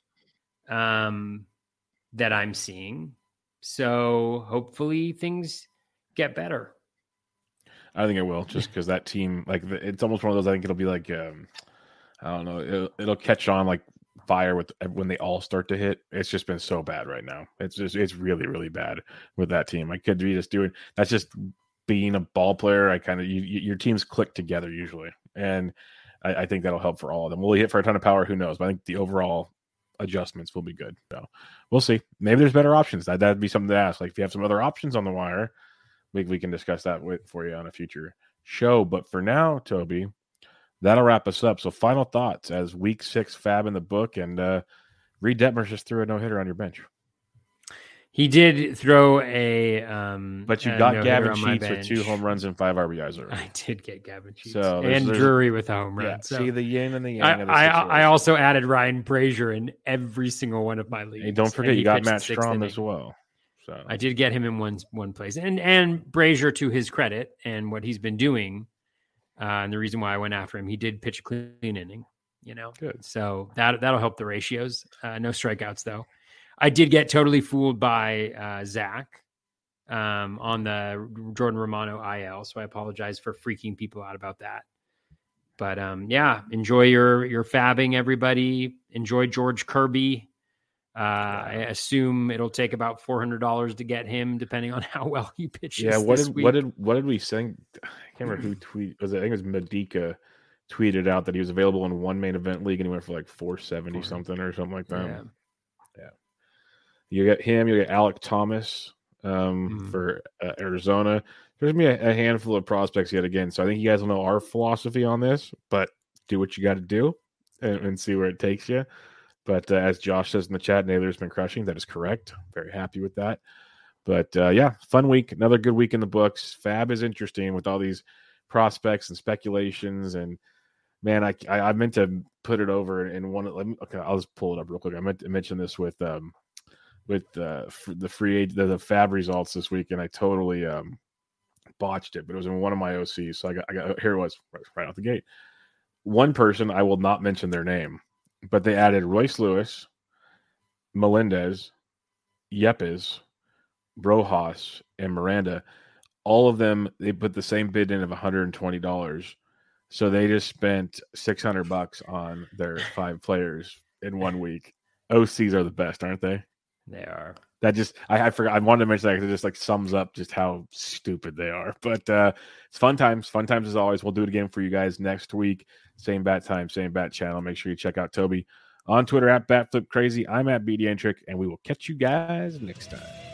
um, that I'm seeing. So hopefully things get better. I think it will, just because that team, like, it's almost one of those. I think it'll be like, um, I don't know, it'll, it'll catch on like fire with when they all start to hit. It's just been so bad right now. It's just, it's really, really bad with that team. I could be just doing that's just being a ball player. I kind of you, your teams click together usually, and I, I, think that'll help for all of them. Will he hit for a ton of power? Who knows? But I think the overall adjustments will be good. So we'll see. Maybe there's better options. That that'd be something to ask. Like if you have some other options on the wire, we we can discuss that with for you on a future show. But for now, Toby, that'll wrap us up. So final thoughts as week six fab in the book and uh Reid Detmers just threw a no hitter on your bench. He did throw a, um, but you got Gavin Sheets with two home runs and five RBIs already. I did get Gavin Sheets so and Drury with a home run. Yeah, so. See the yin and the yang. I, I, I, also added Ryan Brasier in every single one of my leagues. Hey, don't forget you got Matt Strahm as well. So I did get him in one one place, and and Brazier to his credit and what he's been doing, uh, and the reason why I went after him, he did pitch a clean inning. You know, good. So that that'll help the ratios. Uh, no strikeouts though. I did get totally fooled by uh, Zach um, on the Jordan Romano IL, so I apologize for freaking people out about that. But um, yeah, enjoy your your fabbing, everybody. Enjoy George Kirby. Uh, I assume it'll take about four hundred dollars to get him, depending on how well he pitches. Yeah, what did week. what did what did we sing? I can't remember who tweet was. It? I think it was Medica tweeted out that he was available in one main event league and he went for like four seventy something or something like that. Yeah. yeah. You get him. You get Alek Thomas um, mm-hmm. for uh, Arizona. There's gonna be a, a, handful of prospects yet again. So I think you guys will know our philosophy on this, but do what you got to do and, and, see where it takes you. But uh, as Josh says in the chat, Naylor's been crushing. That is correct. Very happy with that. But uh, yeah, fun week. Another good week in the books. Fab is interesting with all these prospects and speculations. And man, I I, I meant to put it over in one. Let me, okay, I'll just pull it up real quick. I meant to mention this with um, with uh, the free agent, the, the Fab results this week, and I totally um, botched it. But it was in one of my OCs, so I got, I got here it was right out the gate. One person I will not mention their name, but they added Royce Lewis, Melendez, Yepez, Rojas, and Miranda. All of them they put the same bid in of one hundred and twenty dollars. So they just spent six hundred bucks on their five players in one week. OCs are the best, aren't they? They are. That just I, I forgot I wanted to mention that because it just like sums up just how stupid they are. But uh it's fun times, fun times as always. We'll do it again for you guys next week. Same bat time, same bat channel. Make sure you check out Toby on Twitter at BatFlipCrazy. I'm at BDNtrick, and we will catch you guys next time.